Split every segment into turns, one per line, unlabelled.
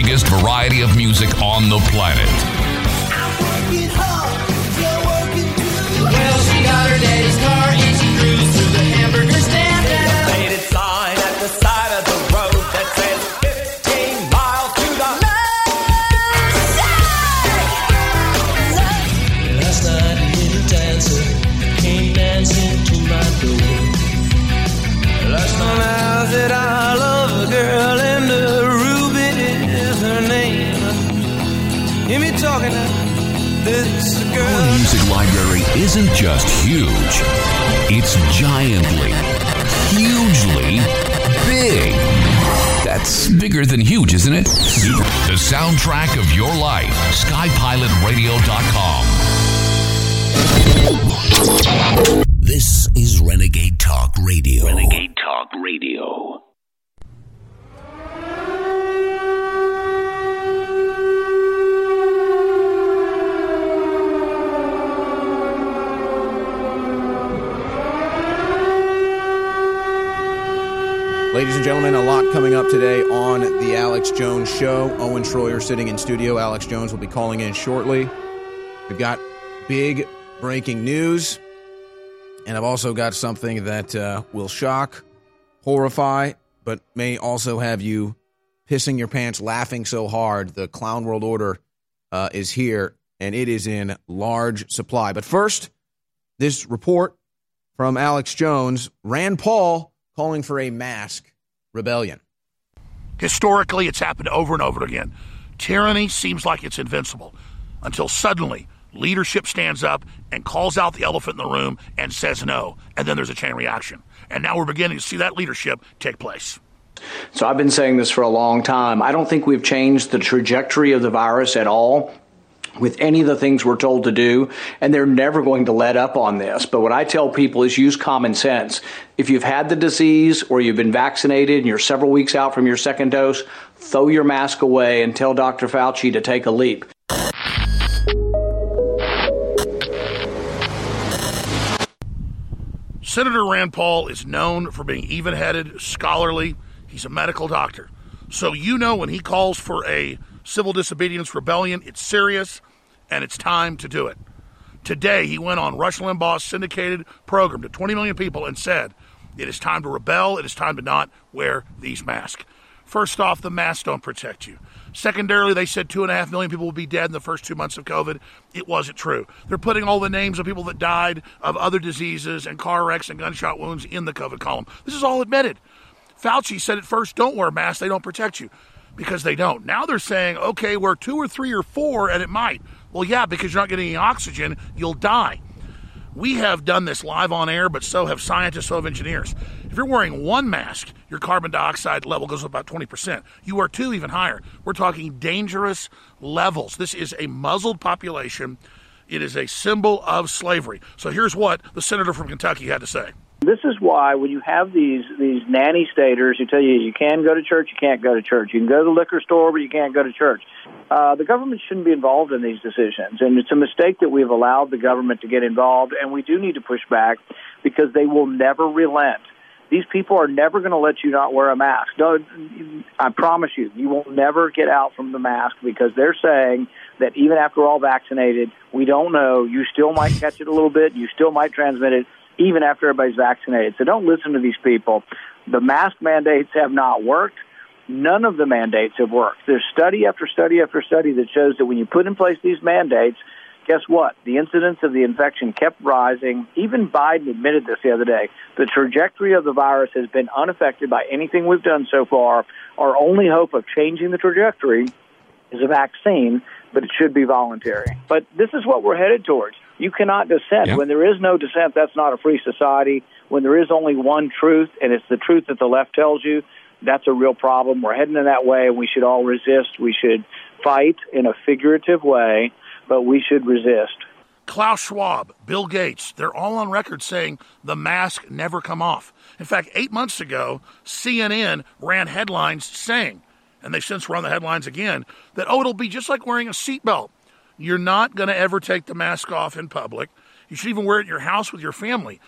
biggest variety of music on the planet. Isn't just huge, it's giantly, hugely big. That's bigger than huge, isn't it? The soundtrack of your life. SkyPilotRadio.com.
This is Renegade Talk Radio. Renegade Talk Radio.
Ladies and gentlemen, a lot coming up today on the Alex Jones Show. Owen Shroyer sitting in studio. Alex Jones will be calling in shortly. We've got big breaking news, and I've also got something that uh, will shock, horrify, but may also have you pissing your pants, laughing so hard. The Clown World Order uh, is here, and it is in large supply. But first, this report from Alex Jones Rand Paul calling for a mask rebellion.
Historically, it's happened over and over again. Tyranny seems like it's invincible until suddenly leadership stands up and calls out the elephant in the room and says no. And then there's a chain reaction. And now we're beginning to see that leadership take place.
So I've been saying this for a long time. I don't think we've changed the trajectory of the virus at all with any of the things we're told to do, and they're never going to let up on this. But what I tell people is use common sense. If you've had the disease or you've been vaccinated and you're several weeks out from your second dose, throw your mask away and tell Dr. Fauci to take a leap.
Senator Rand Paul is known for being even headed, scholarly. He's a medical doctor. So you know when he calls for a civil disobedience rebellion, it's serious and it's time to do it. Today, he went on Rush Limbaugh's syndicated program to 20 million people and said, It is time to rebel. It is time to not wear these masks. First off, the masks don't protect you. Secondarily, they said two and a half million people will be dead in the first two months of COVID. It wasn't true. They're putting all the names of people that died of other diseases and car wrecks and gunshot wounds in the COVID column. This is all admitted. Fauci said at first, don't wear masks, they don't protect you. Because they don't. Now they're saying, okay, we're two or three or four, and it might. Well, yeah, because you're not getting any oxygen, you'll die. We have done this live on air, but so have scientists, so have engineers. If you're wearing one mask, your carbon dioxide level goes up about 20%. You wear two, even higher. We're talking dangerous levels. This is a muzzled population. It is a symbol of slavery. So here's what the senator from Kentucky had to say.
This is why when you have these these nanny staters who tell you you can go to church, you can't go to church, you can go to the liquor store, but you can't go to church. Uh, the government shouldn't be involved in these decisions, and it's a mistake that we've allowed the government to get involved, and we do need to push back because they will never relent. These people are never going to let you not wear a mask. No, I promise you, you will never get out from the mask because they're saying that even after all vaccinated, we don't know. You still might catch it a little bit. You still might transmit it even after everybody's vaccinated. So don't listen to these people. The mask mandates have not worked. None of the mandates have worked. There's study after study after study that shows that when you put in place these mandates, guess what? The incidence of the infection kept rising. Even Biden admitted this the other day. The trajectory of the virus has been unaffected by anything we've done so far. Our only hope of changing the trajectory is a vaccine, but it should be voluntary. But this is what we're headed towards. You cannot dissent.
Yeah.
When there is no dissent, that's not a free society. When there is only one truth, and it's the truth that the left tells you, that's a real problem. We're heading in that way, and we should all resist. We should fight in a figurative way, but we should resist.
Klaus Schwab, Bill Gates, they're all on record saying the mask never come off. In fact, eight months ago, CNN ran headlines saying, and they've since run the headlines again, that, oh, it'll be just like wearing a seatbelt. You're not going to ever take the mask off in public. You should even wear it in your house with your family.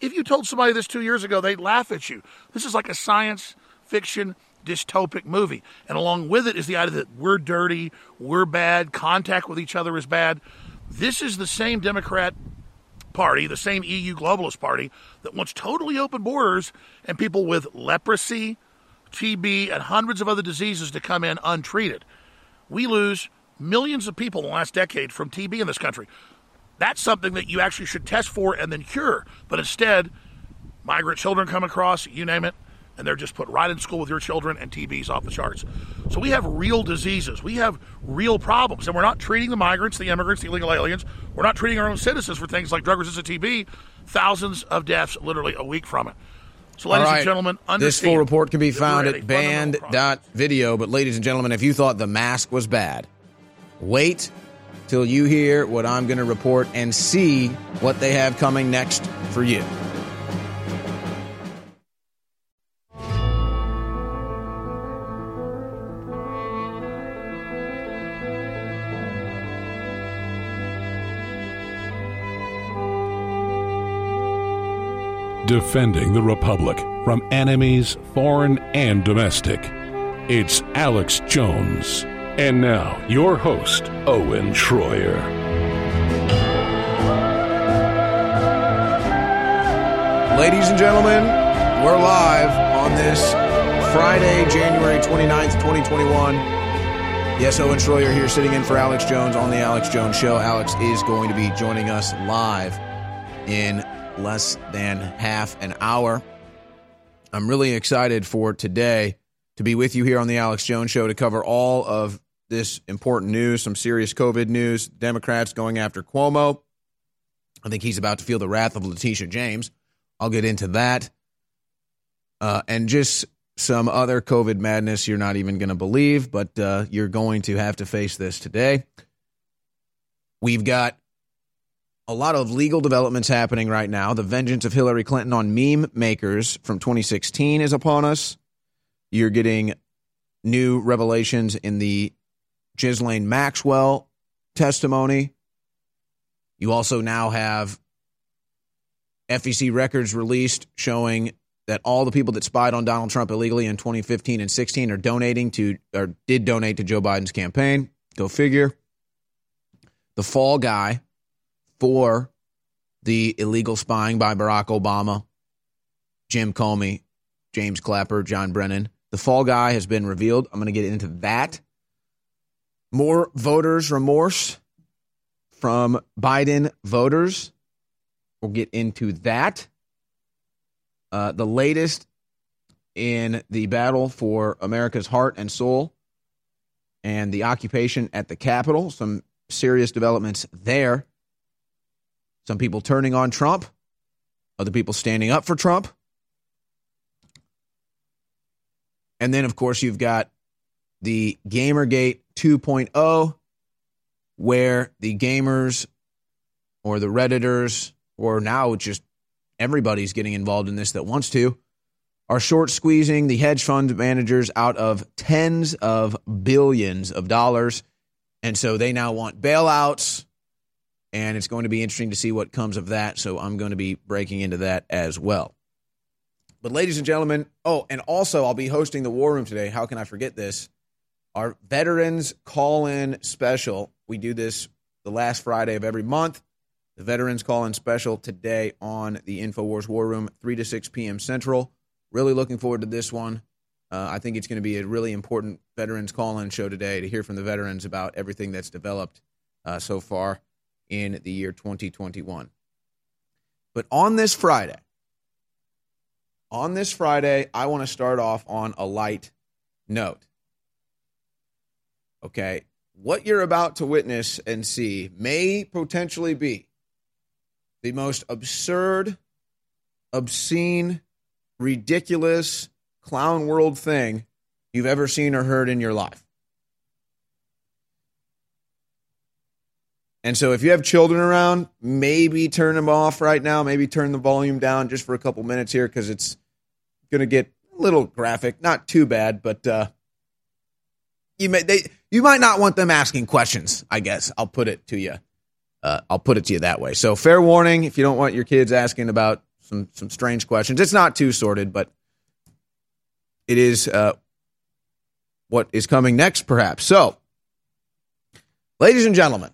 If you told somebody this two years ago, they'd laugh at you. This is like a science fiction dystopic movie. And along with it is the idea that we're dirty, we're bad, contact with each other is bad. This is the same Democrat party, the same EU globalist party that wants totally open borders and people with leprosy, TB, and hundreds of other diseases to come in untreated. We lose millions of people in the last decade from TB in this country. That's something that you actually should test for and then cure. But instead, migrant children come across, you name it, and they're just put right in school with your children, and TB's off the charts. So we have real diseases. We have real problems. And we're not treating the migrants, the immigrants, the illegal aliens. We're not treating our own citizens for things like drug resistant TB. Thousands of deaths literally a week from it. So, ladies
right.
and gentlemen,
This full report can be found at
a fundamental problem.
band.video. But, ladies and gentlemen, if you thought the mask was bad, wait till you hear what I'm going to report and see what they have coming next for you.
defending the Republic from enemies, foreign and domestic. It's Alex Jones. And now, your host, Owen Shroyer.
Ladies and gentlemen, we're live on this Friday, January 29th, 2021. Yes, Owen Shroyer here sitting in for Alex Jones on the Alex Jones Show. Alex is going to be joining us live in less than half an hour. I'm really excited for today to be with you here on the Alex Jones Show to cover all of this important news, some serious COVID news, Democrats going after Cuomo. I think he's about to feel the wrath of Letitia James. I'll get into that. Uh, and just some other COVID madness you're not even going to believe, but uh, you're going to have to face this today. We've got a lot of legal developments happening right now. The vengeance of Hillary Clinton on meme makers from 2016 is upon us. You're getting new revelations in the Ghislaine Maxwell testimony. You also now have FEC records released showing that all the people that spied on Donald Trump illegally in 2015 and 16 are donating to or did donate to Joe Biden's campaign. Go figure. The fall guy for the illegal spying by Barack Obama, Jim Comey, James Clapper, John Brennan. The fall guy has been revealed. I'm going to get into that. More voters' remorse from Biden voters. We'll get into that. Uh, the latest in the battle for America's heart and soul and the occupation at the Capitol. Some serious developments there. Some people turning on Trump, other people standing up for Trump. And then, of course, you've got the Gamergate 2.0, where the gamers or the Redditors, or now just everybody's getting involved in this that wants to, are short squeezing the hedge fund managers out of tens of billions of dollars. And so they now want bailouts. And it's going to be interesting to see what comes of that. So I'm going to be breaking into that as well. But, ladies and gentlemen, oh, and also I'll be hosting the War Room today. How can I forget this? Our Veterans Call In Special. We do this the last Friday of every month. The Veterans Call In Special today on the InfoWars War Room, 3 to 6 p.m. Central. Really looking forward to this one. Uh, I think it's going to be a really important Veterans Call In show today to hear from the veterans about everything that's developed uh, so far in the year 2021. But on this Friday, on this Friday, I want to start off on a light note. Okay. What you're about to witness and see may potentially be the most absurd, obscene, ridiculous, clown world thing you've ever seen or heard in your life. And so if you have children around, maybe turn them off right now, maybe turn the volume down just for a couple minutes here because it's going to get a little graphic. Not too bad, but uh, you may they you might not want them asking questions. I guess I'll put it to you. Uh, I'll put it to you that way. So fair warning if you don't want your kids asking about some some strange questions. It's not too sorted, but it is uh, what is coming next, perhaps. So, ladies and gentlemen,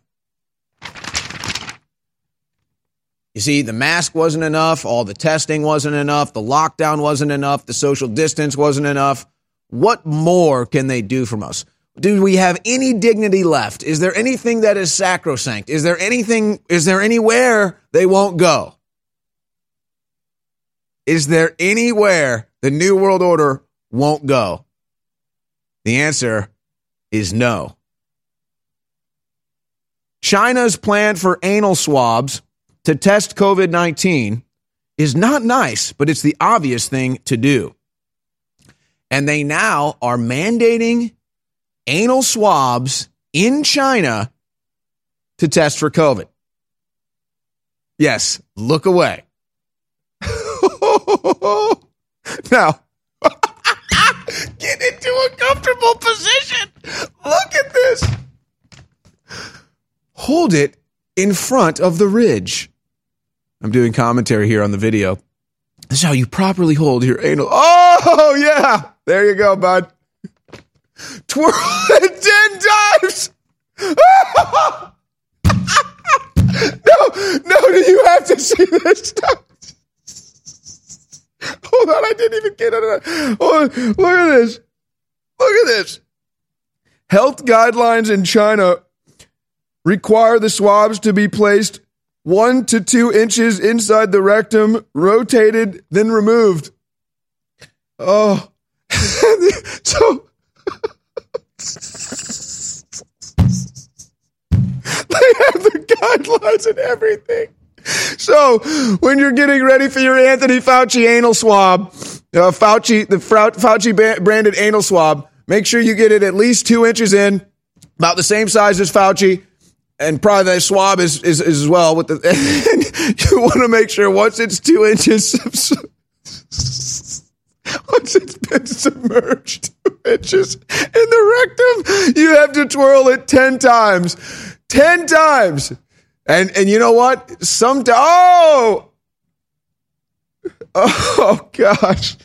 you see, the mask wasn't enough, all the testing wasn't enough, the lockdown wasn't enough, the social distance wasn't enough. What more can they do from us? Do we have any dignity left? Is there anything that is sacrosanct? Is there anything, is there anywhere they won't go? Is there anywhere the New World Order won't go? The answer is no. China's plan for anal swabs to test COVID 19 is not nice, but it's the obvious thing to do. And they now are mandating anal swabs in China to test for COVID. Yes, look away. now, get into a comfortable position. Look at this. Hold it in front of the ridge. I'm doing commentary here on the video. This is how you properly hold your anal. Oh, yeah. There you go, bud. Twirl it 10 times. no, no, do you have to see this stuff? Hold on, I didn't even get it. Oh, look at this. Look at this. Health guidelines in China require the swabs to be placed one to two inches inside the rectum, rotated, then removed. Oh, so they have the guidelines and everything. So when you're getting ready for your Anthony Fauci anal swab, uh, Fauci the Fauci branded anal swab, make sure you get it at least two inches in, about the same size as Fauci and probably the swab is, is, is as well with the you want to make sure once it's two inches once it's been submerged two inches in the rectum you have to twirl it 10 times 10 times. And and you know what? Some oh! Oh gosh.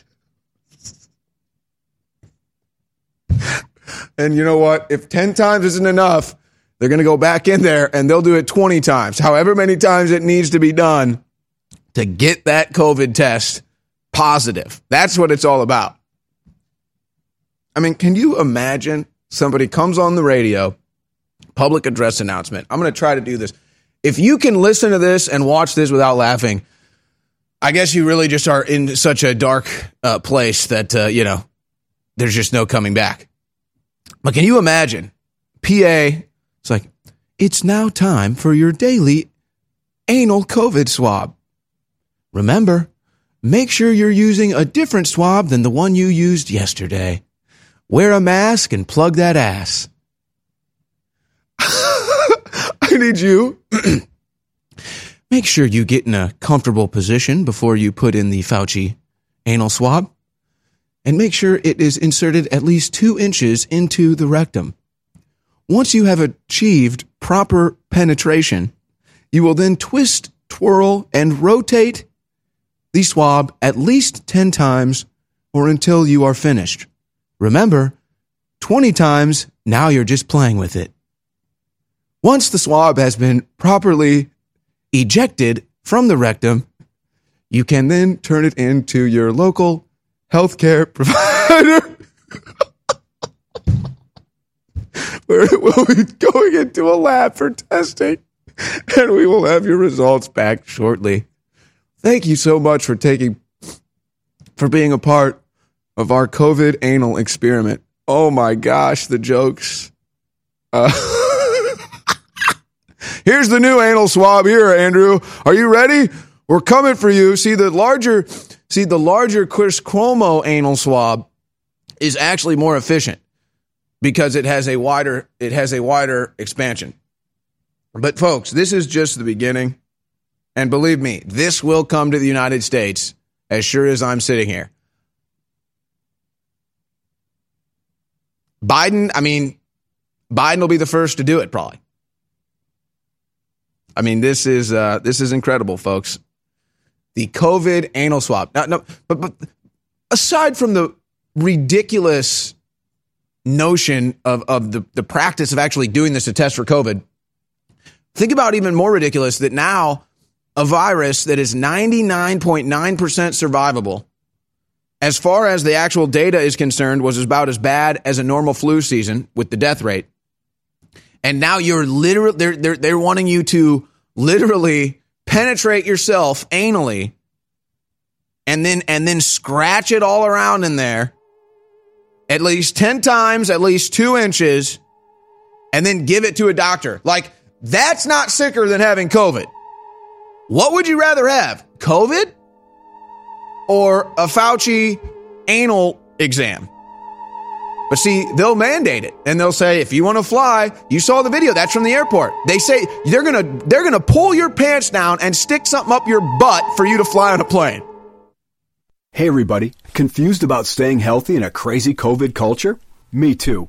And you know what? If 10 times isn't enough they're going to go back in there and they'll do it 20 times, however many times it needs to be done to get that COVID test positive. That's what it's all about. I mean, can you imagine somebody comes on the radio, public address announcement? I'm going to try to do this. If you can listen to this and watch this without laughing, I guess you really just are in such a dark uh, place that, uh, you know, there's just no coming back. But can you imagine PA it's like, it's now time for your daily anal COVID swab. Remember, make sure you're using a different swab than the one you used yesterday. Wear a mask and plug that ass. I need you. make sure you get in a comfortable position before you put in the Fauci anal swab. And make sure it is inserted at least two inches into the rectum. Once you have achieved proper penetration, you will then twist, twirl, and rotate the swab at least 10 times or until you are finished. Remember, 20 times, now you're just playing with it. Once the swab has been properly ejected from the rectum, you can then turn it into your local healthcare provider. where it will be going into a lab for testing, and we will have your results back shortly. Thank you so much for taking, for being a part of our COVID anal experiment. Oh my gosh, the jokes. Uh, here's the new anal swab here, Andrew. Are you ready? We're coming for you. See the larger, see the larger Chris Cuomo anal swab is actually more efficient because it has a wider it has a wider expansion. But folks, this is just the beginning. And believe me, this will come to the United States as sure as I'm sitting here. Biden, I mean, Biden will be the first to do it probably. I mean, this is uh, this is incredible, folks. The COVID anal swab. No, no, but but aside from the ridiculous notion of, of the, the practice of actually doing this to test for COVID, think about even more ridiculous that now a virus that is 99.9% survivable, as far as the actual data is concerned, was about as bad as a normal flu season with the death rate. And now you're literally, they're, they're, they're wanting you to literally penetrate yourself anally and then, and then scratch it all around in there at least 10 times, at least two inches, and then give it to a doctor. Like, that's not sicker than having COVID. What would you rather have? COVID or a Fauci anal exam? But see, they'll mandate it and they'll say, if you want to fly, you saw the video, that's from the airport. They say they're gonna they're gonna pull your pants down and stick something up your butt for you to fly on a plane.
Hey everybody, confused about staying healthy in a crazy COVID culture? Me too.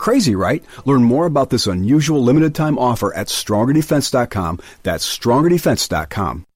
Crazy, right? Learn more about this unusual limited time offer at strongerdefense.com. That's strongerdefense.com.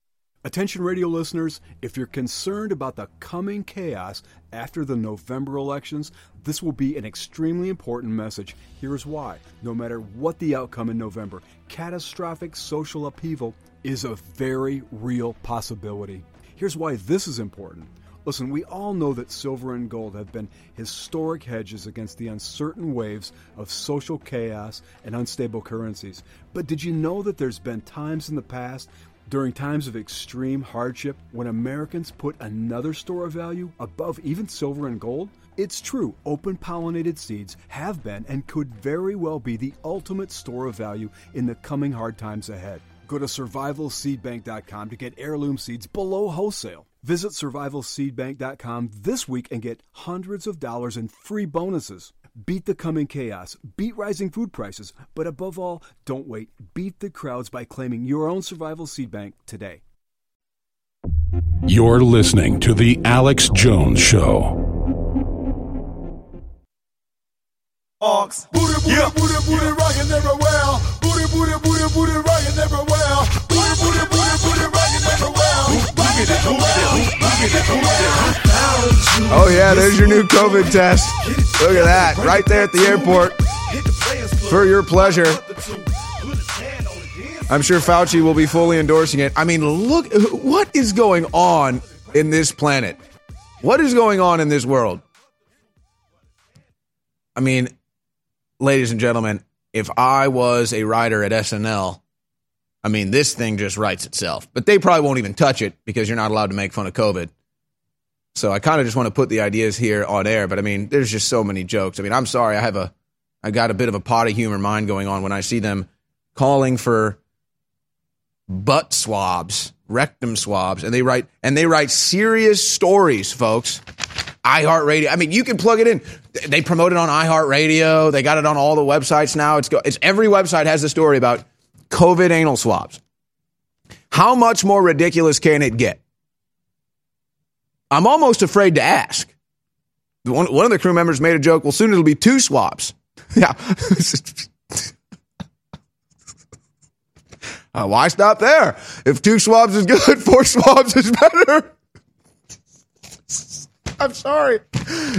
Attention radio listeners, if you're concerned about the coming chaos after the November elections, this will be an extremely important message. Here's why. No matter what the outcome in November, catastrophic social upheaval is a very real possibility. Here's why this is important. Listen, we all know that silver and gold have been historic hedges against the uncertain waves of social chaos and unstable currencies. But did you know that there's been times in the past, during times of extreme hardship, when Americans put another store of value above even silver and gold? It's true, open pollinated seeds have been and could very well be the ultimate store of value in the coming hard times ahead. Go to survivalseedbank.com to get heirloom seeds below wholesale. Visit survivalseedbank.com this week and get hundreds of dollars in free bonuses. Beat the coming chaos, beat rising food prices, but above all, don't wait. Beat the crowds by claiming your own survival seed bank today.
You're listening to The Alex Jones Show.
Ox. Booty, booty, booty, booty, rockin' everywhere. Booty, booty, booty, booty, rockin' everywhere. Booty, booty, booty, booty, rockin' everywhere. Rockin' everywhere. Rockin' everywhere.
Oh yeah, there's your new COVID test. Look at that, right there at the airport. For your pleasure. I'm sure Fauci will be fully endorsing it. I mean, look, what is going on in this planet? What is going on in this world? I mean, ladies and gentlemen, if I was a writer at SNL, I mean, this thing just writes itself. But they probably won't even touch it because you're not allowed to make fun of COVID. So I kind of just want to put the ideas here on air. But I mean, there's just so many jokes. I mean, I'm sorry, I have a, I got a bit of a potty humor mind going on when I see them calling for butt swabs, rectum swabs, and they write and they write serious stories, folks. iHeartRadio. I mean, you can plug it in. They promote it on iHeartRadio. They got it on all the websites now. It's go, it's every website has a story about COVID anal swabs. How much more ridiculous can it get? I'm almost afraid to ask. One, one of the crew members made a joke. Well, soon it'll be two swabs. yeah. Uh, why stop there? If two swabs is good, four swabs is better. I'm sorry.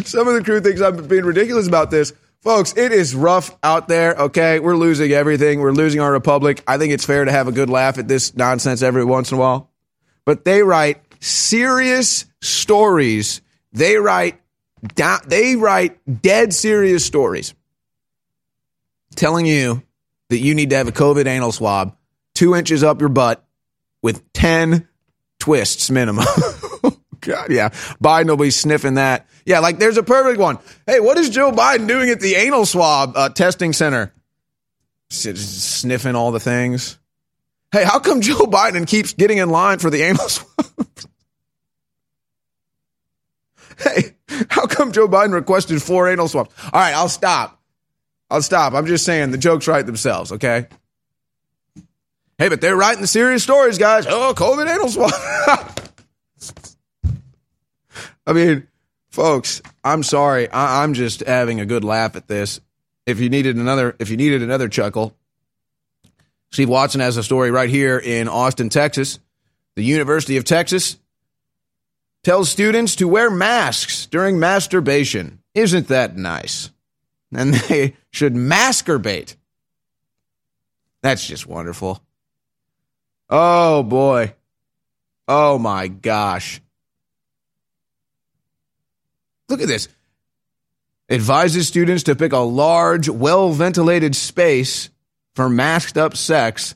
Some of the crew thinks I'm being ridiculous about this. Folks, it is rough out there, okay? We're losing everything. We're losing our republic. I think it's fair to have a good laugh at this nonsense every once in a while. But they write serious stories. They write they write dead serious stories telling you that you need to have a COVID anal swab two inches up your butt with 10 twists minimum. God, yeah. Biden will be sniffing that. Yeah, like there's a perfect one. Hey, what is Joe Biden doing at the anal swab uh, testing center? Sniffing all the things. Hey, how come Joe Biden keeps getting in line for the anal swab? hey, how come Joe Biden requested four anal swabs? All right, I'll stop. I'll stop. I'm just saying the jokes write themselves, okay? Hey, but they're writing the serious stories, guys. Oh, COVID anal swab. I mean, folks, I'm sorry. I- I'm just having a good laugh at this. If you needed another, if you needed another chuckle, Steve Watson has a story right here in Austin, Texas. The University of Texas tells students to wear masks during masturbation. Isn't that nice? And they should masturbate. That's just wonderful. Oh boy. Oh my gosh. Look at this. Advises students to pick a large, well ventilated space for masked up sex,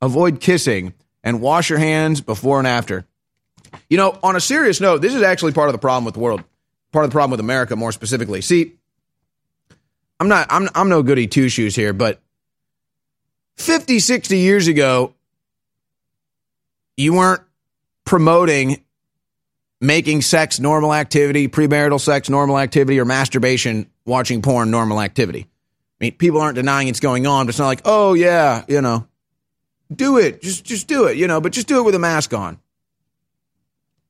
avoid kissing, and wash your hands before and after. You know, on a serious note, this is actually part of the problem with the world, part of the problem with America more specifically. See, I'm not, I'm, I'm no goody two shoes here, but 50, 60 years ago, you weren't promoting making sex normal activity, premarital sex normal activity, or masturbation, watching porn normal activity. I mean, people aren't denying it's going on, but it's not like, oh yeah, you know, do it, just just do it, you know, but just do it with a mask on.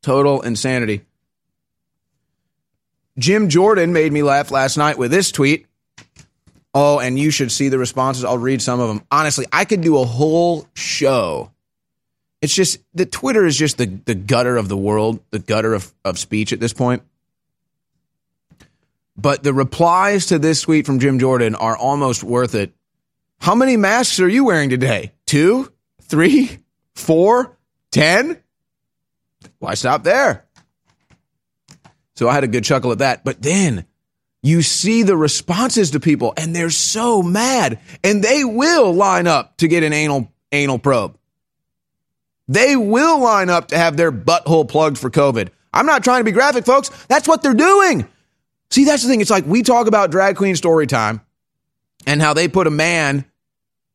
Total insanity. Jim Jordan made me laugh last night with this tweet. Oh, and you should see the responses. I'll read some of them. Honestly, I could do a whole show. It's just the Twitter is just the, the gutter of the world, the gutter of, of speech at this point. But the replies to this tweet from Jim Jordan are almost worth it. How many masks are you wearing today? Two, three, four, ten? Why stop there? So I had a good chuckle at that. But then you see the responses to people and they're so mad and they will line up to get an anal anal probe. They will line up to have their butthole plugged for COVID. I'm not trying to be graphic, folks. That's what they're doing. See, that's the thing. It's like we talk about drag queen story time and how they put a man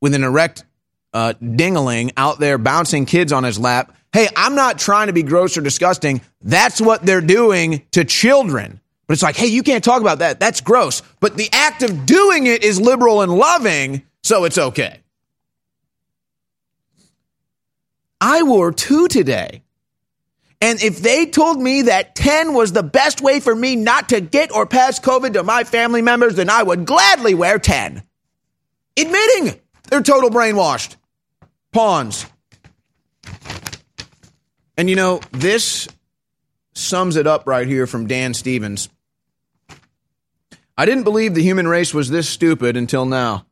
with an erect uh, dingling out there bouncing kids on his lap. Hey, I'm not trying to be gross or disgusting. That's what they're doing to children. But it's like, hey, you can't talk about that. That's gross. But the act of doing it is liberal and loving, so it's okay. I wore two today. And if they told me that 10 was the best way for me not to get or pass COVID to my family members, then I would gladly wear 10. Admitting they're total brainwashed. Pawns. And you know, this sums it up right here from Dan Stevens. I didn't believe the human race was this stupid until now.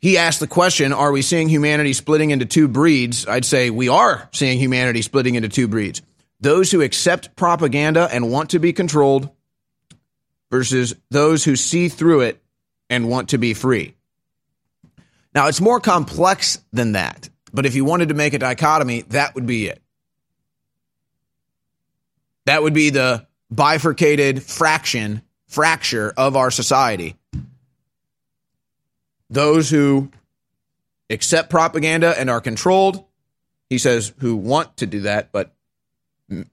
He asked the question Are we seeing humanity splitting into two breeds? I'd say we are seeing humanity splitting into two breeds. Those who accept propaganda and want to be controlled versus those who see through it and want to be free. Now, it's more complex than that, but if you wanted to make a dichotomy, that would be it. That would be the bifurcated fraction, fracture of our society. Those who accept propaganda and are controlled, he says, who want to do that, but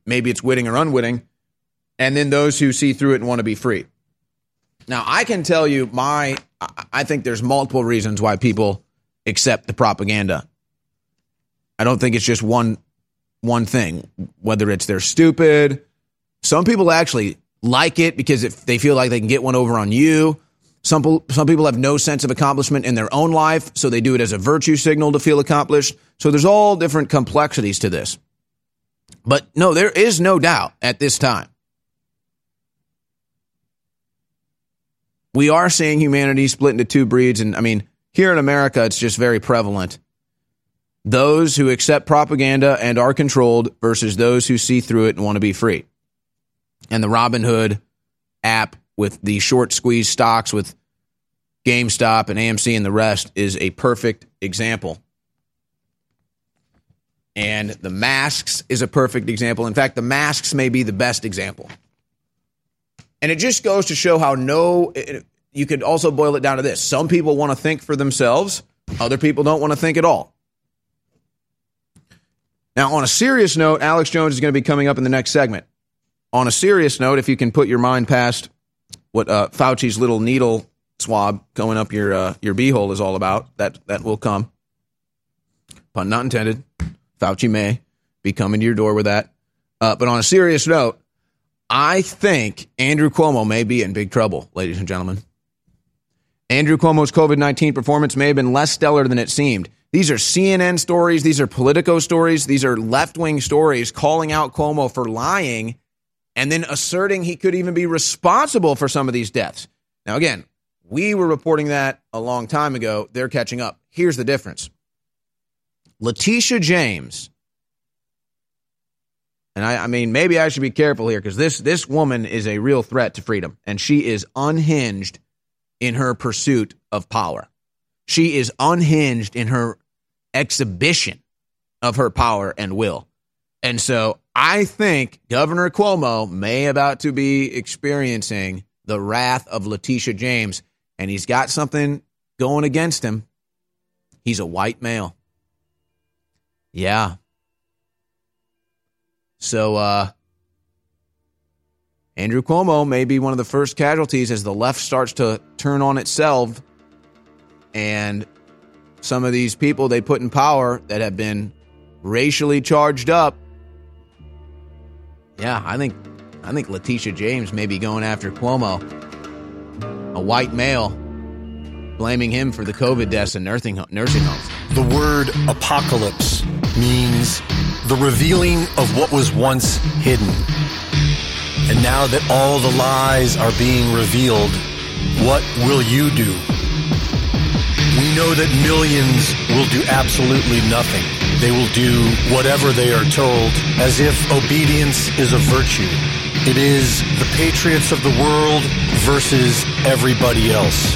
maybe it's witting or unwitting, and then those who see through it and want to be free. Now, I can tell you my I- think there's multiple reasons why people accept the propaganda. I don't think it's just one one thing, whether it's they're stupid. Some people actually like it because if they feel like they can get one over on you. Some some people have no sense of accomplishment in their own life, so they do it as a virtue signal to feel accomplished. So there's all different complexities to this. But no, there is no doubt at this time. We are seeing humanity split into two breeds. And I mean, here in America, it's just very prevalent. Those who accept propaganda and are controlled versus those who see through it and want to be free. And the Robin Hood app with the short squeeze stocks with GameStop and AMC and the rest is a perfect example. And the masks is a perfect example. In fact, the masks may be the best example. And it just goes to show how no, you could also boil it down to this. Some people want to think for themselves, other people don't want to think at all. Now, on a serious note, Alex Jones is going to be coming up in the next segment. On a serious note, if you can put your mind past what uh, Fauci's little needle swab going up your uh, your beehole is all about, that that will come. Pun not intended. Fauci may be coming to your door with that. Uh, but on a serious note, I think Andrew Cuomo may be in big trouble, ladies and gentlemen. Andrew Cuomo's COVID 19 performance may have been less stellar than it seemed. These are CNN stories. These are Politico stories. These are left wing stories calling out Cuomo for lying and then asserting he could even be responsible for some of these deaths. Now, again, we were reporting that a long time ago. They're catching up. Here's the difference Letitia James, and I, I mean, maybe I should be careful here because this, this woman is a real threat to freedom, and she is unhinged in her pursuit of power. She is unhinged in her exhibition of her power and will. And so I think Governor Cuomo may about to be experiencing the wrath of Letitia James, and he's got something going against him. He's a white male. Yeah. So uh Andrew Cuomo may be one of the first casualties as the left starts to turn on itself and some of these people they put in power that have been racially charged up. Yeah, I think I think Letitia James may be going after Cuomo, a white male, blaming him for the COVID deaths in nursing nursing homes.
The word apocalypse means the revealing of what was once hidden. And now that all the lies are being revealed, what will you do? We know that millions will do absolutely nothing. They will do whatever they are told as if obedience is a virtue. It is the patriots of the world versus everybody else.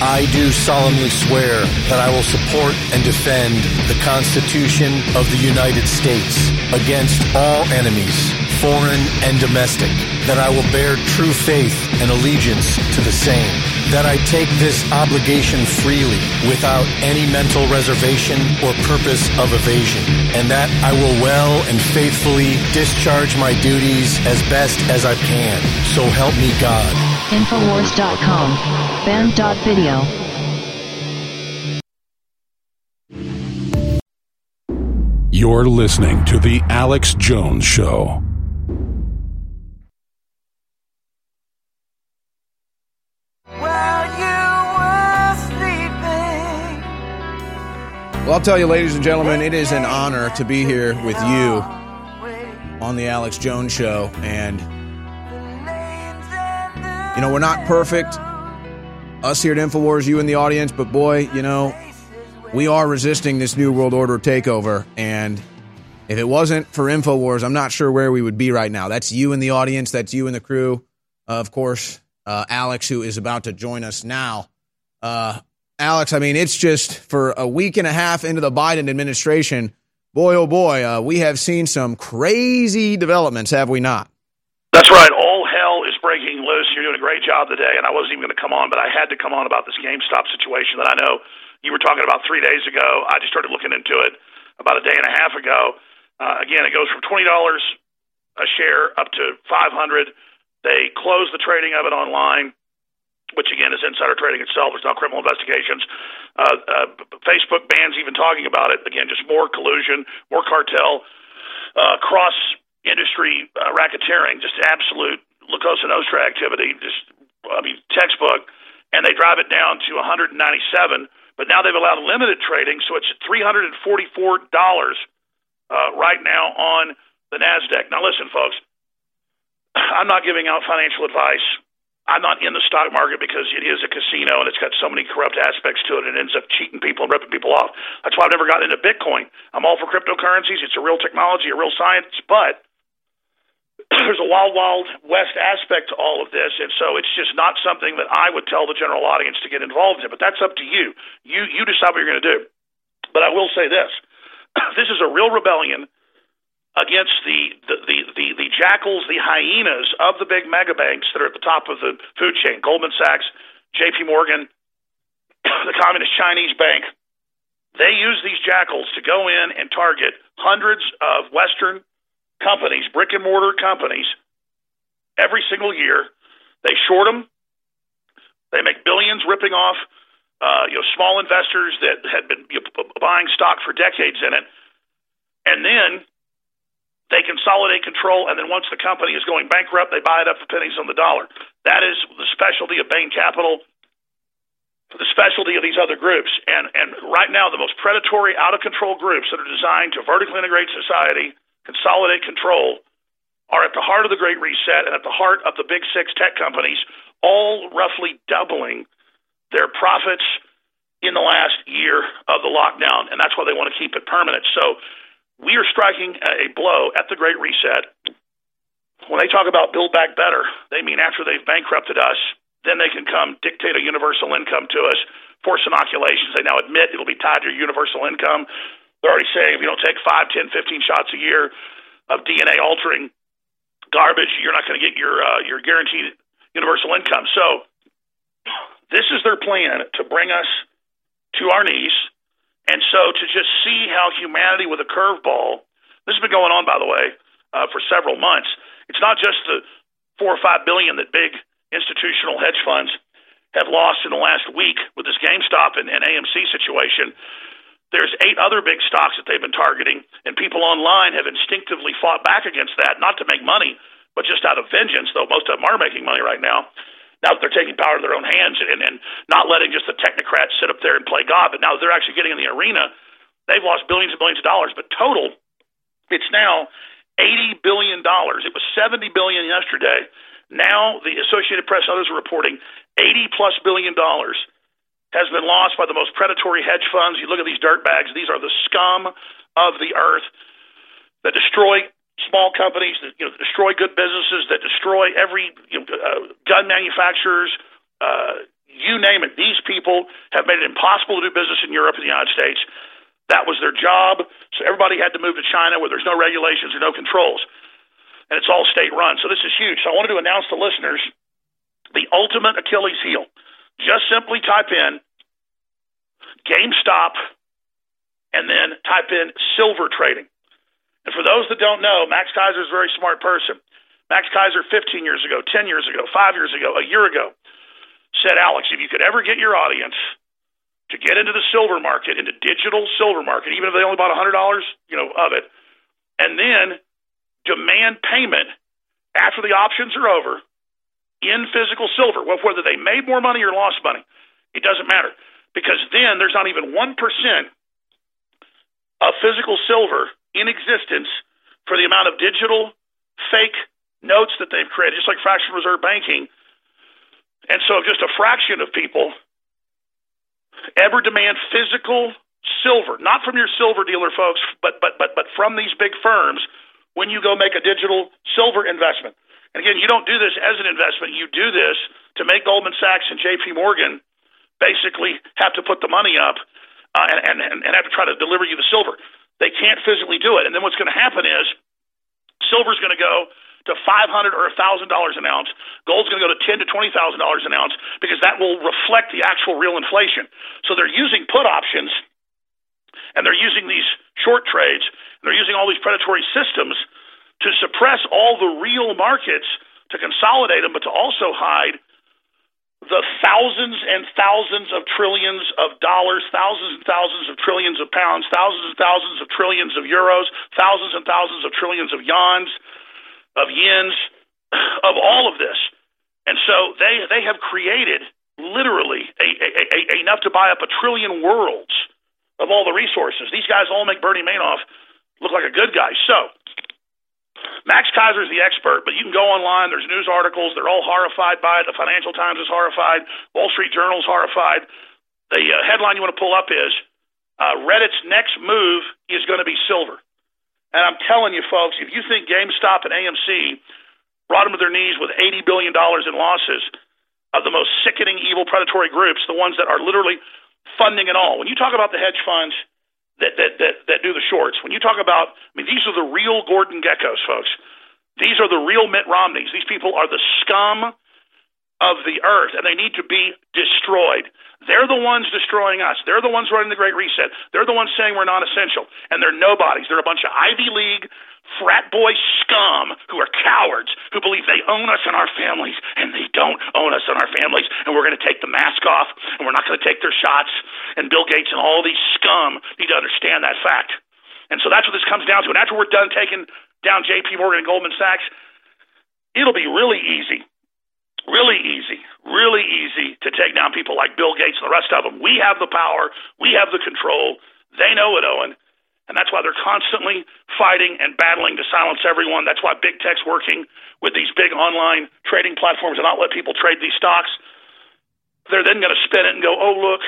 I do solemnly swear that I will support and defend the Constitution of the United States against all enemies, foreign and domestic, that I will bear true faith and allegiance to the same, that I take this obligation freely without any mental reservation or purpose of evasion, and that I will well and faithfully discharge my duties as best as I can. So help me God.
Infowars.com. Band.video.
You're listening to The Alex Jones Show.
Well, I'll tell you, ladies and gentlemen, it is an honor to be here with you on the Alex Jones Show. And, you know, we're not perfect, us here at InfoWars, you in the audience, but boy, you know, we are resisting this New World Order takeover. And if it wasn't for InfoWars, I'm not sure where we would be right now. That's you in the audience, that's you in the crew. Uh, of course, uh, Alex, who is about to join us now. Uh, Alex, I mean, it's just for a week and a half into the Biden administration. Boy, oh boy, uh, we have seen some crazy developments, have we not?
That's right. All hell is breaking loose. You're doing a great job today, and I wasn't even going to come on, but I had to come on about this GameStop situation that I know you were talking about three days ago. I just started looking into it about a day and a half ago. Uh, again, it goes from twenty dollars a share up to five hundred. They closed the trading of it online which again is insider trading itself. There's not criminal investigations. Uh, uh, Facebook bans even talking about it. Again, just more collusion, more cartel, uh, cross industry uh, racketeering, just absolute La Cosa Nostra activity. Just, I mean, textbook. And they drive it down to 197. But now they've allowed limited trading, so it's $344 uh, right now on the NASDAQ. Now, listen, folks, I'm not giving out financial advice. I'm not in the stock market because it is a casino and it's got so many corrupt aspects to it and it ends up cheating people and ripping people off. That's why I've never gotten into Bitcoin. I'm all for cryptocurrencies. It's a real technology, a real science, but there's a wild, wild west aspect to all of this, and so it's just not something that I would tell the general audience to get involved in. But that's up to you. You you decide what you're going to do. But I will say this: this is a real rebellion against the the, the, the, the jackals, the hyenas of the big mega banks that are at the top of the food chain Goldman Sachs, JP Morgan, the Communist Chinese Bank. They use these jackals to go in and target hundreds of Western companies, brick and mortar companies, every single year. They short them. They make billions ripping off uh, you know small investors that had been you know, buying stock for decades in it, and then they consolidate control, and then once the company is going bankrupt, they buy it up for pennies on the dollar. That is the specialty of Bain Capital, the specialty of these other groups. And, and right now, the most predatory, out of control groups that are designed to vertically integrate society, consolidate control, are at the heart of the Great Reset and at the heart of the big six tech companies, all roughly doubling their profits in the last year of the lockdown. And that's why they want to keep it permanent. So, we are striking a blow at the Great Reset. When they talk about build back better, they mean after they've bankrupted us, then they can come dictate a universal income to us, force inoculations. They now admit it'll be tied to your universal income. They're already saying if you don't take 5, 10, 15 shots a year of DNA altering garbage, you're not going to get your uh, your guaranteed universal income. So this is their plan to bring us to our knees and so to just see how humanity with a curveball, this has been going on, by the way, uh, for several months. It's not just the four or five billion that big institutional hedge funds have lost in the last week with this GameStop and, and AMC situation. There's eight other big stocks that they've been targeting, and people online have instinctively fought back against that, not to make money, but just out of vengeance, though most of them are making money right now now that they're taking power in their own hands and, and not letting just the technocrats sit up there and play God, but now they're actually getting in the arena, they've lost billions and billions of dollars. But total, it's now eighty billion dollars. It was seventy billion yesterday. Now the Associated Press and others are reporting eighty plus billion dollars has been lost by the most predatory hedge funds. You look at these dirt bags; these are the scum of the earth that destroy small companies that you know destroy good businesses, that destroy every you know, uh, gun manufacturers, uh, you name it. These people have made it impossible to do business in Europe and the United States. That was their job, so everybody had to move to China where there's no regulations or no controls, and it's all state run. So this is huge. So I wanted to announce to listeners the ultimate Achilles heel. Just simply type in GameStop and then type in silver trading. And for those that don't know, Max Keiser is a very smart person. Max Keiser, 15 years ago, 10 years ago, five years ago, a year ago, said, Alex, if you could ever get your audience to get into the silver market, into digital silver market, even if they only bought $100, you know, of it, and then demand payment after the options are over in physical silver, whether they made more money or lost money, it doesn't matter. Because then there's not even 1% of physical silver in existence for the amount of digital fake notes that they've created, just like fractional reserve banking. And so, if just a fraction of people ever demand physical silver, not from your silver dealer folks, but but but but from these big firms, when you go make a digital silver investment. And again, you don't do this as an investment. You do this to make Goldman Sachs and J.P. Morgan basically have to put the money up uh, and, and and have to try to deliver you the silver. They can't physically do it. And then what's going to happen is silver's going to go to five hundred or thousand dollars an ounce. Gold's going to go to ten to twenty thousand dollars an ounce because that will reflect the actual real inflation. So they're using put options, and they're using these short trades, and they're using all these predatory systems to suppress all the real markets to consolidate them, but to also hide the thousands and thousands of trillions of dollars, thousands and thousands of trillions of pounds, thousands and thousands of trillions of euros, thousands and thousands of trillions of yans, of yens, of all of this. And so they they have created literally a, a, a, enough to buy up a trillion worlds of all the resources. These guys all make Bernie Madoff look like a good guy. So Max Keiser is the expert, but you can go online. There's news articles. They're all horrified by it. The Financial Times is horrified. Wall Street Journal is horrified. The uh, headline you want to pull up is uh, Reddit's next move is going to be silver. And I'm telling you, folks, if you think GameStop and AMC brought them to their knees with $80 billion in losses of the most sickening, evil, predatory groups, the ones that are literally funding it all. When you talk about the hedge funds that, that, that, that do the shorts. When you talk about, I mean, these are the real Gordon Gekkos, folks. These are the real Mitt Romneys. These people are the scum of the earth, and they need to be destroyed. They're the ones destroying us. They're the ones running the Great Reset. They're the ones saying we're not essential, and they're nobodies. They're a bunch of Ivy League frat boy scum who are cowards who believe they own us and our families, and they don't own us and our families. And we're going to take the mask off, and we're not going to take their shots. And Bill Gates and all these scum need to understand that fact. And so that's what this comes down to. And after we're done taking down J.P. Morgan and Goldman Sachs, it'll be really easy really easy, really easy to take down people like Bill Gates and the rest of them. We have the power, we have the control. They know it, Owen. And that's why they're constantly fighting and battling to silence everyone. That's why big tech's working with these big online trading platforms to not let people trade these stocks. They're then going to spin it and go, oh, look,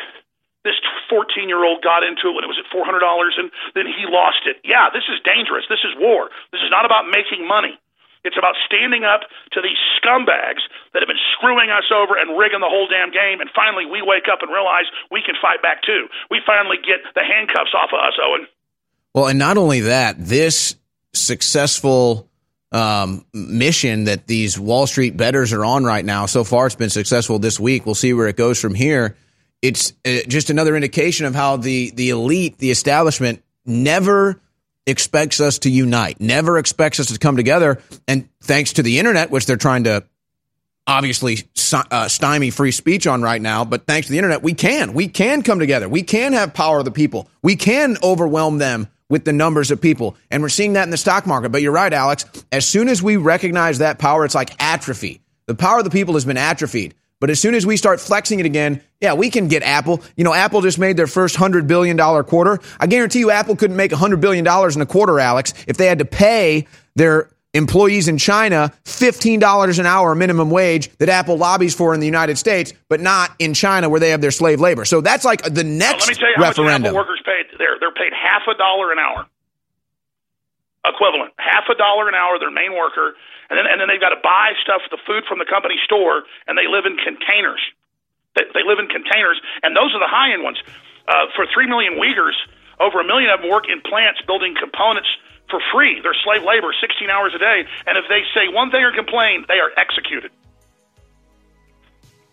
this 14 year old got into it when it was at $400 and then he lost it. Yeah, this is dangerous. This is war. This is not about making money. It's about standing up to these scumbags that have been screwing us over and rigging the whole damn game. And finally, we wake up and realize we can fight back too. We finally get the handcuffs off of us, Owen.
Well, and not only that, this successful um, mission that these Wall Street betters are on right now, so far it's been successful this week. We'll see where it goes from here. It's uh, just another indication of how the the elite, the establishment, never expects us to unite, never expects us to come together. And thanks to the internet, which they're trying to obviously uh, stymie free speech on right now, but thanks to the internet, we can. We can come together. We can have power of the people. We can overwhelm them with the numbers of people. And we're seeing that in the stock market. But you're right, Alex. As soon as we recognize that power, it's like atrophy. The power of the people has been atrophied. But as soon as we start flexing it again, yeah, we can get Apple. You know, Apple just made their first $100 billion quarter. I guarantee you, Apple couldn't make $100 billion in a quarter, Alex, if they had to pay their employees in China $15 an hour minimum wage that Apple lobbies for in the United States, but not in China where they have their slave labor. So that's like the next
let me tell you
referendum.
How much Apple workers paid. They're, they're paid half a dollar an hour. Equivalent. Half a dollar an hour, their main worker and then and then they've got to buy stuff, the food from the company store, and they live in containers. They, they live in containers, and those are the high end ones. Uh, for three million Uyghurs, over a million of them work in plants building components for free. They're slave labor, 16 hours a day, and if they say one thing or complain, they are executed.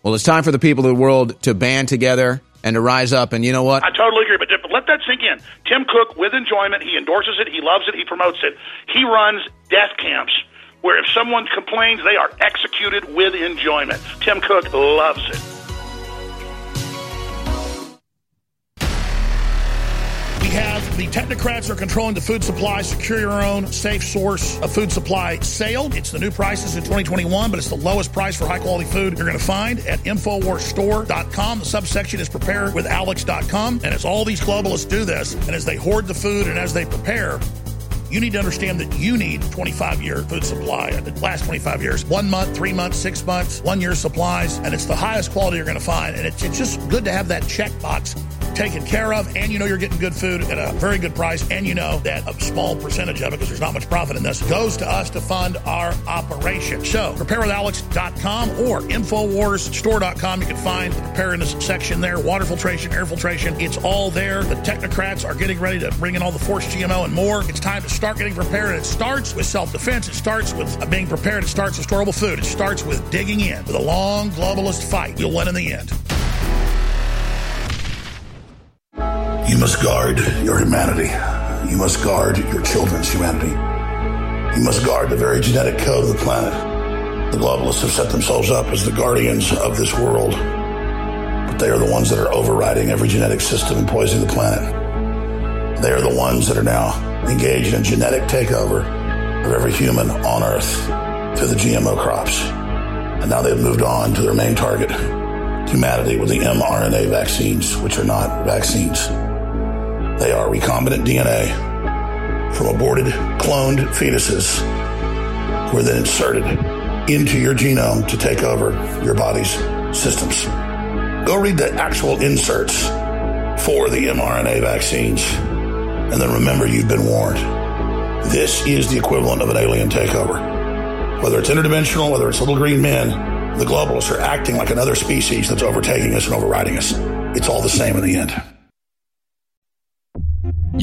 Well, it's time for the people of the world to band together and to rise up. And you know what?
I totally agree, but, but let that sink in. Tim Cook, with enjoyment, he endorses it, he loves it, he promotes it. He runs death camps where if someone complains, they are executed with enjoyment. Tim Cook loves it. We have the technocrats are controlling the food supply. Secure your own safe source of food supply sale. It's the new prices in 2021, but it's the lowest price for high quality food you're going to find at InfoWarsStore.com. The subsection is preparewithalex.com. And as all these globalists do this, and as they hoard the food and as they prepare, you need to understand that you need 25 year food supply, the last 25 years, one month, three months, six months, one year supplies, and it's the highest quality you're going to find. And it's, it's just good to have that check box taken care of, and you know you're getting good food at a very good price, and you know that a small percentage of it, because there's not much profit in this, goes to us to fund our operation. So, preparewithalex.com or InfoWarsStore.com. You can find the preparedness section there water filtration, air filtration. It's all there. The technocrats are getting ready to bring in all the forced GMO and more. It's time to start getting prepared. It starts with self defense, it starts with uh, being prepared, it starts with storable food, it starts with digging in with a long globalist fight. You'll win in the end.
You must guard your humanity. You must guard your children's humanity. You must guard the very genetic code of the planet. The globalists have set themselves up as the guardians of this world, but they are the ones that are overriding every genetic system and poisoning the planet. They are the ones that are now engaged in a genetic takeover of every human on Earth through the GMO crops. And now they've moved on to their main target, humanity, with the mRNA vaccines, which are not vaccines. They are recombinant DNA from aborted, cloned fetuses who are then inserted into your genome to take over your body's systems. Go read the actual inserts for the mRNA vaccines, and then remember you've been warned. This is the equivalent of an alien takeover. Whether it's interdimensional, whether it's little green men, the globalists are acting like another species that's overtaking us and overriding us. It's all the same in the end.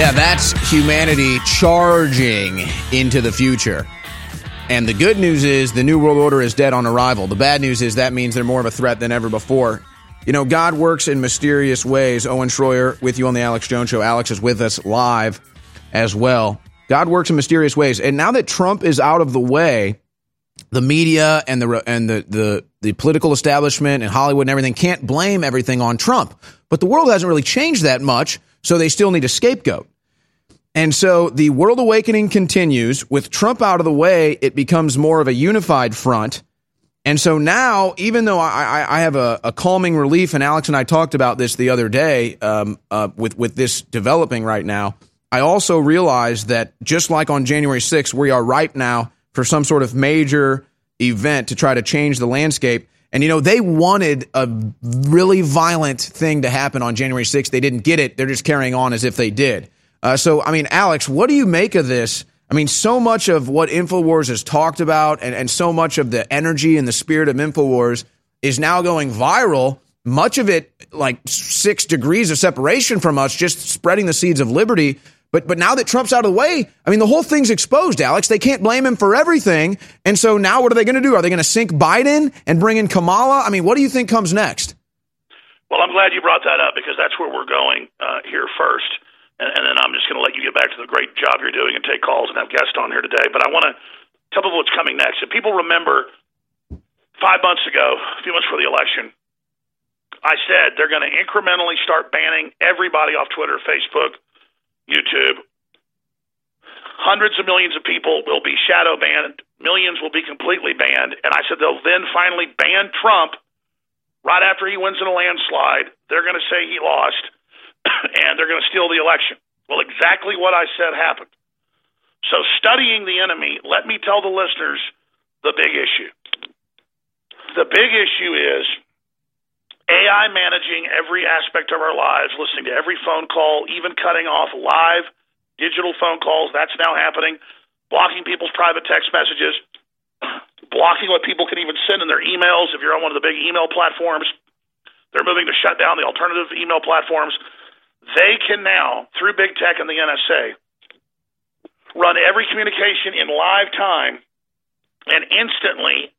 Yeah, that's humanity charging into the future. And the good news is the New World Order is dead on arrival. The bad news is that means they're more of a threat than ever before. You know, God works in mysterious ways. Owen Shroyer with you on the Alex Jones Show. Alex is with us live as well. God works in mysterious ways. And now that Trump is out of the way, the media and the and the, the the political establishment and Hollywood and everything can't blame everything on Trump. But the world hasn't really changed that much, so they still need a scapegoat. And so the world awakening continues. With Trump out of the way, it becomes more of a unified front. And so now, even though I, I, have a, a, calming relief, and Alex and I talked about this the other day um, uh, with, with this developing right now, I also realize that just like on January 6th, we are ripe now for some sort of major event to try to change the landscape. And, you know, they wanted a really violent thing to happen on January 6th. They didn't get it. They're just carrying on as if they did. Uh, so, I mean, Alex, what do you make of this? I mean, so much of what InfoWars has talked about and, and so much of the energy and the spirit of InfoWars is now going viral. Much of it, like six degrees of separation from us, just spreading the seeds of liberty. But but now that Trump's out of the way, I mean, the whole thing's exposed, Alex. They can't blame him for everything. And so now what are they going to do? Are they going to sink Biden and bring in Kamala? I mean, what do you think comes next?
Well, I'm glad you brought that up because that's where we're going uh, here first and, and then I'm just going to let you get back to the great job you're doing and take calls and have guests on here today. But I want to tell people what's coming next. If people remember five months ago, a few months before the election, I said they're going to incrementally start banning everybody off Twitter, Facebook, YouTube. Hundreds of millions of people will be shadow banned. Millions will be completely banned. And I said they'll then finally ban Trump right after he wins in a landslide. They're going to say he lost and they're going to steal the election. Well, exactly what I said happened. So, studying the enemy, let me tell the listeners the big issue. The big issue is AI managing every aspect of our lives, listening to every phone call, even cutting off live digital phone calls. That's now happening. Blocking people's private text messages, blocking what people can even send in their emails if you're on one of the big email platforms. They're moving to shut down the alternative email platforms. They can now, through big tech and the NSA, run every communication in live time and instantly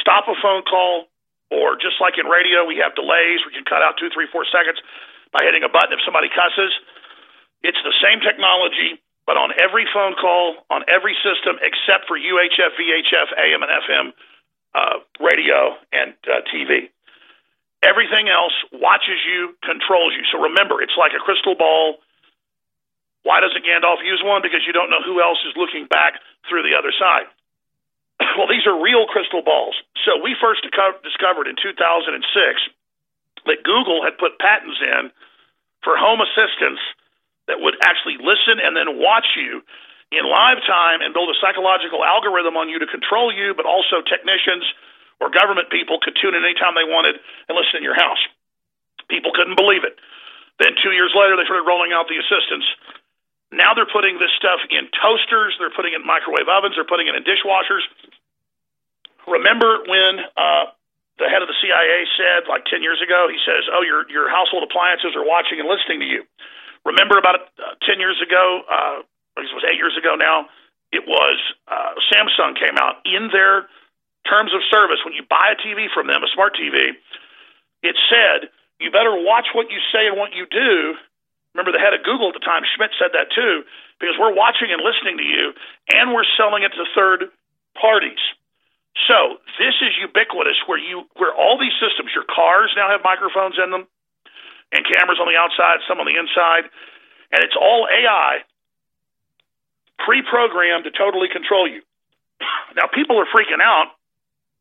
stop a phone call, or just like in radio, we have delays. We can cut out two, three, four seconds by hitting a button if somebody cusses. It's the same technology, but on every phone call, on every system except for UHF, VHF, AM, and FM uh, radio and uh, TV. Everything else watches you, controls you. So remember, it's like a crystal ball. Why doesn't Gandalf use one? Because you don't know who else is looking back through the other side. well, these are real crystal balls. So we first discovered in 2006 that Google had put patents in for home assistants that would actually listen and then watch you in live time and build a psychological algorithm on you to control you, but also technicians or government people could tune in anytime they wanted and listen in your house. People couldn't believe it. Then two years later, they started rolling out the assistants. Now they're putting this stuff in toasters, they're putting it in microwave ovens, they're putting it in dishwashers. Remember when uh, the head of the CIA said, like 10 years ago, he says, Oh, your, your household appliances are watching and listening to you. Remember about uh, 10 years ago, uh, I guess it was eight years ago now, it was uh, Samsung came out in their terms of service, when you buy a TV from them, a smart TV, it said you better watch what you say and what you do. Remember, the head of Google at the time, Schmidt, said that too, because we're watching and listening to you, and we're selling it to third parties. So this is ubiquitous, where you where all these systems, your cars now have microphones in them, and cameras on the outside, some on the inside, and it's all AI pre-programmed to totally control you. Now people are freaking out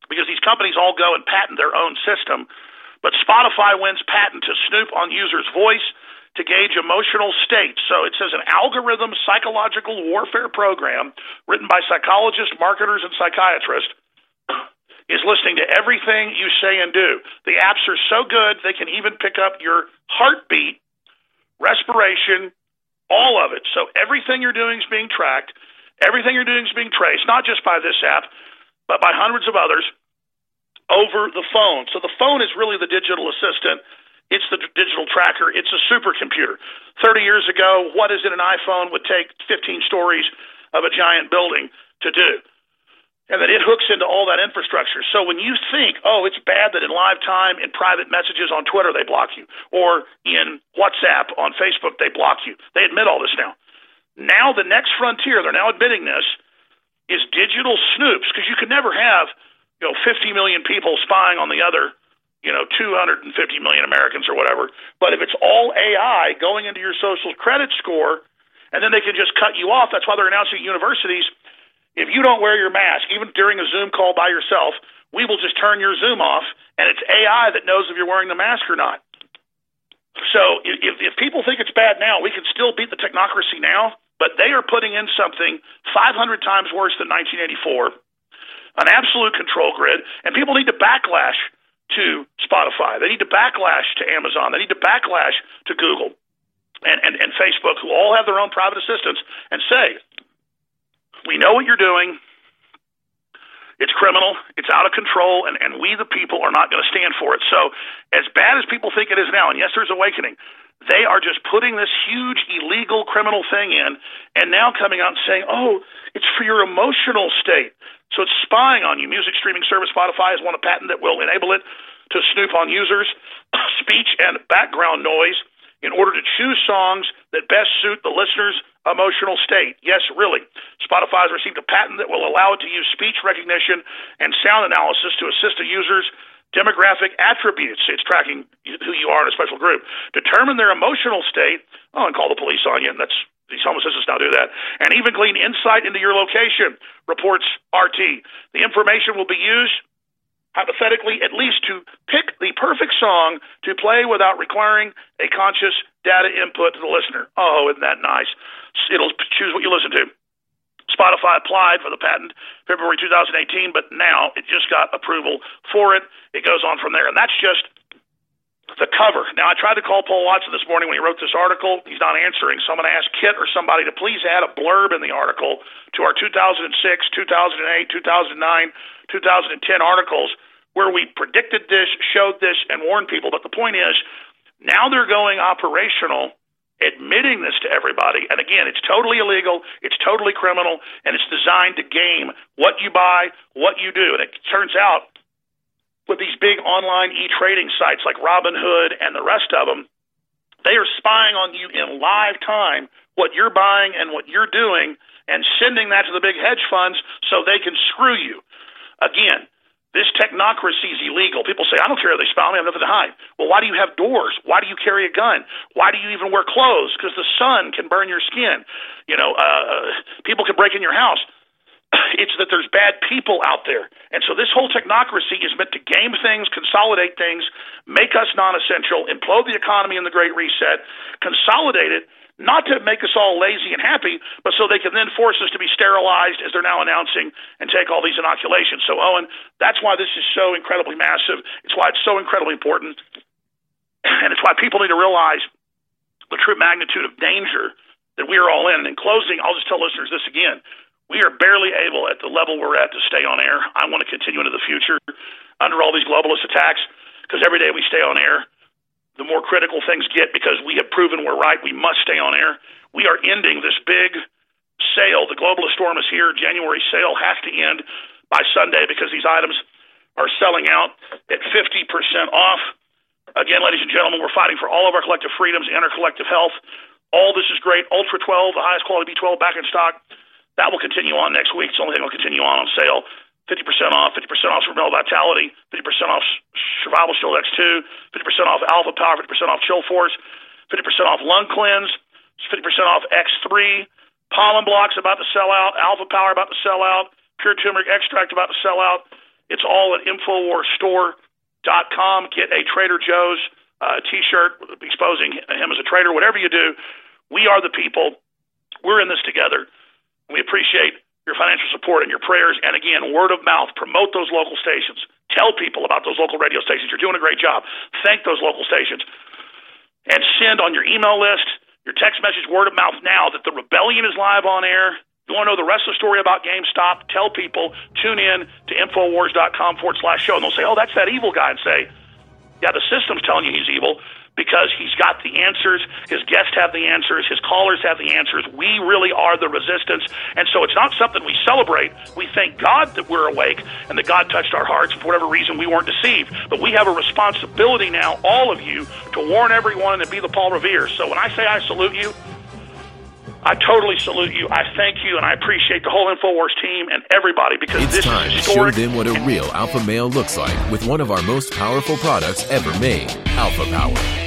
because these companies all go and patent their own system. But Spotify wins patent to snoop on users' voice, to gauge emotional states. So it says an algorithm psychological warfare program written by psychologists, marketers, and psychiatrists is listening to everything you say and do. The apps are so good they can even pick up your heartbeat, respiration, all of it. So everything you're doing is being tracked. Everything you're doing is being traced, not just by this app, but by hundreds of others over the phone. So the phone is really the digital assistant. It's the digital tracker. It's a supercomputer. 30 years ago, what is it an iPhone would take 15 stories of a giant building to do? And that it hooks into all that infrastructure. So when you think, oh, it's bad that in live time, in private messages on Twitter, they block you, or in WhatsApp on Facebook, they block you. They admit all this now. Now, the next frontier, they're now admitting this, is digital snoops, because you could never have you know 50 million people spying on the other you know 250 million Americans or whatever. But if it's all AI going into your social credit score, and then they can just cut you off. That's why they're announcing universities if you don't wear your mask, even during a Zoom call by yourself, we will just turn your Zoom off, and it's AI that knows if you're wearing the mask or not. So if, if people think it's bad now, we can still beat the technocracy now, but they are putting in something 500 times worse than 1984, an absolute control grid, and people need to backlash to Spotify. They need to backlash to Amazon. They need to backlash to Google and, and, and Facebook, who all have their own private assistants, and say, we know what you're doing. It's criminal. It's out of control, and, and we, the people, are not going to stand for it. So, as bad as people think it is now, and yes, there's awakening, they are just putting this huge illegal criminal thing in, and now coming out and saying, "Oh, it's for your emotional state." So it's spying on you. Music streaming service Spotify has won a patent that will enable it to snoop on users' speech and background noise in order to choose songs that best suit the listener's emotional state. Yes, really. Spotify has received a patent that will allow it to use speech recognition and sound analysis to assist a user's demographic attributes. It's tracking who you are in a special group. Determine their emotional state. Oh, and call the police on you. And that's these home assistants now do that. And even glean insight into your location, reports RT. The information will be used hypothetically, at least to pick the perfect song to play without requiring a conscious data input to the listener. Oh, isn't that nice? It'll choose what you listen to. Spotify applied for the patent February 2018, but now it just got approval for it. It goes on from there, and that's just the cover. Now, I tried to call Paul Watson this morning when he wrote this article. He's not answering, so I'm going to ask Kit or somebody to please add a blurb in the article to our 2006, 2008, 2009, 2010 articles where we predicted this, showed this, and warned people. But the point is, now they're going operational, admitting this to everybody. And again, it's totally illegal, it's totally criminal, and it's designed to game what you buy, what you do. And it turns out, with these big online e trading sites like Robinhood and the rest of them, they are spying on you in live time what you're buying and what you're doing and sending that to the big hedge funds so they can screw you. Again, this technocracy is illegal. People say, I don't care if they spy on me, I have nothing to hide. Well, why do you have doors? Why do you carry a gun? Why do you even wear clothes? Because the sun can burn your skin. You know, uh, people can break in your house. It's that there's bad people out there. And so this whole technocracy is meant to game things, consolidate things, make us non essential, implode the economy in the Great Reset, consolidate it not to make us all lazy and happy, but so they can then force us to be sterilized as they're now announcing and take all these inoculations. So, Owen, that's why this is so incredibly massive. It's why it's so incredibly important. And it's why people need to realize the true magnitude of danger that we are all in. And in closing, I'll just tell listeners this again. We are barely able at the level we're at to stay on air. I want to continue into the future under all these globalist attacks because every day we stay on air, the more critical things get because we have proven we're right. We must stay on air. We are ending this big sale. The globalist storm is here. January sale has to end by Sunday because these items are selling out at 50% off. Again, ladies and gentlemen, we're fighting for all of our collective freedoms and our collective health. All this is great. Ultra 12, the highest quality B12 back in stock. That will continue on next week. It's the only thing that will continue on on sale. 50% off, 50% off Survival Vitality, 50% off Survival Shield X2, 50% off Alpha Power, 50% off Chill Force, 50% off Lung Cleanse, 50% off X3, Pollen Blocks about to sell out, Alpha Power about to sell out, Pure Turmeric Extract about to sell out. It's all at InfoWarsStore.com. Get a Trader Joe's uh, T-shirt exposing him as a traitor, whatever you do, we are the people. We're in this together. We appreciate your financial support and your prayers. And again, word of mouth, promote those local stations. Tell people about those local radio stations. You're doing a great job. Thank those local stations. And send on your email list, your text message, word of mouth now that the rebellion is live on air. You want to know the rest of the story about GameStop? Tell people, tune in to Infowars.com forward slash show. And they'll say, oh, that's that evil guy. And say, yeah, the system's telling you he's evil because he's got the answers. His guests have the answers. His callers have the answers. We really are the resistance. And so it's not something we celebrate. We thank God that we're awake and that God touched our hearts. For whatever reason, we weren't deceived. But we have a responsibility now, all of you, to warn everyone and to be the Paul Revere. So when I say I salute you, I totally salute you. I thank you, and I appreciate the whole Infowars team and everybody because
it's
this
time
is
to show them what a real alpha male looks like with one of our most powerful products ever made, Alpha Power.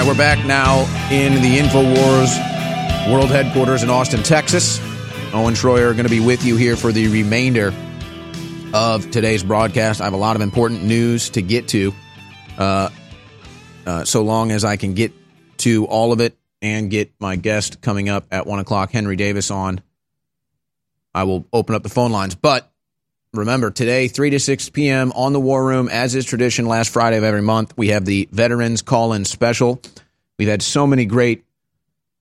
Right, we're back now in the InfoWars World Headquarters in Austin, Texas. Owen Shroyer are going to be with you here for the remainder of today's broadcast. I have a lot of important news to get to. Uh, uh, so long as I can get to all of it and get my guest coming up at 1 o'clock, Henry Davis, on, I will open up the phone lines. But remember, today, 3 to 6 p.m. on the War Room, as is tradition, last Friday of every month, we have the Veterans Call In Special. We've had so many great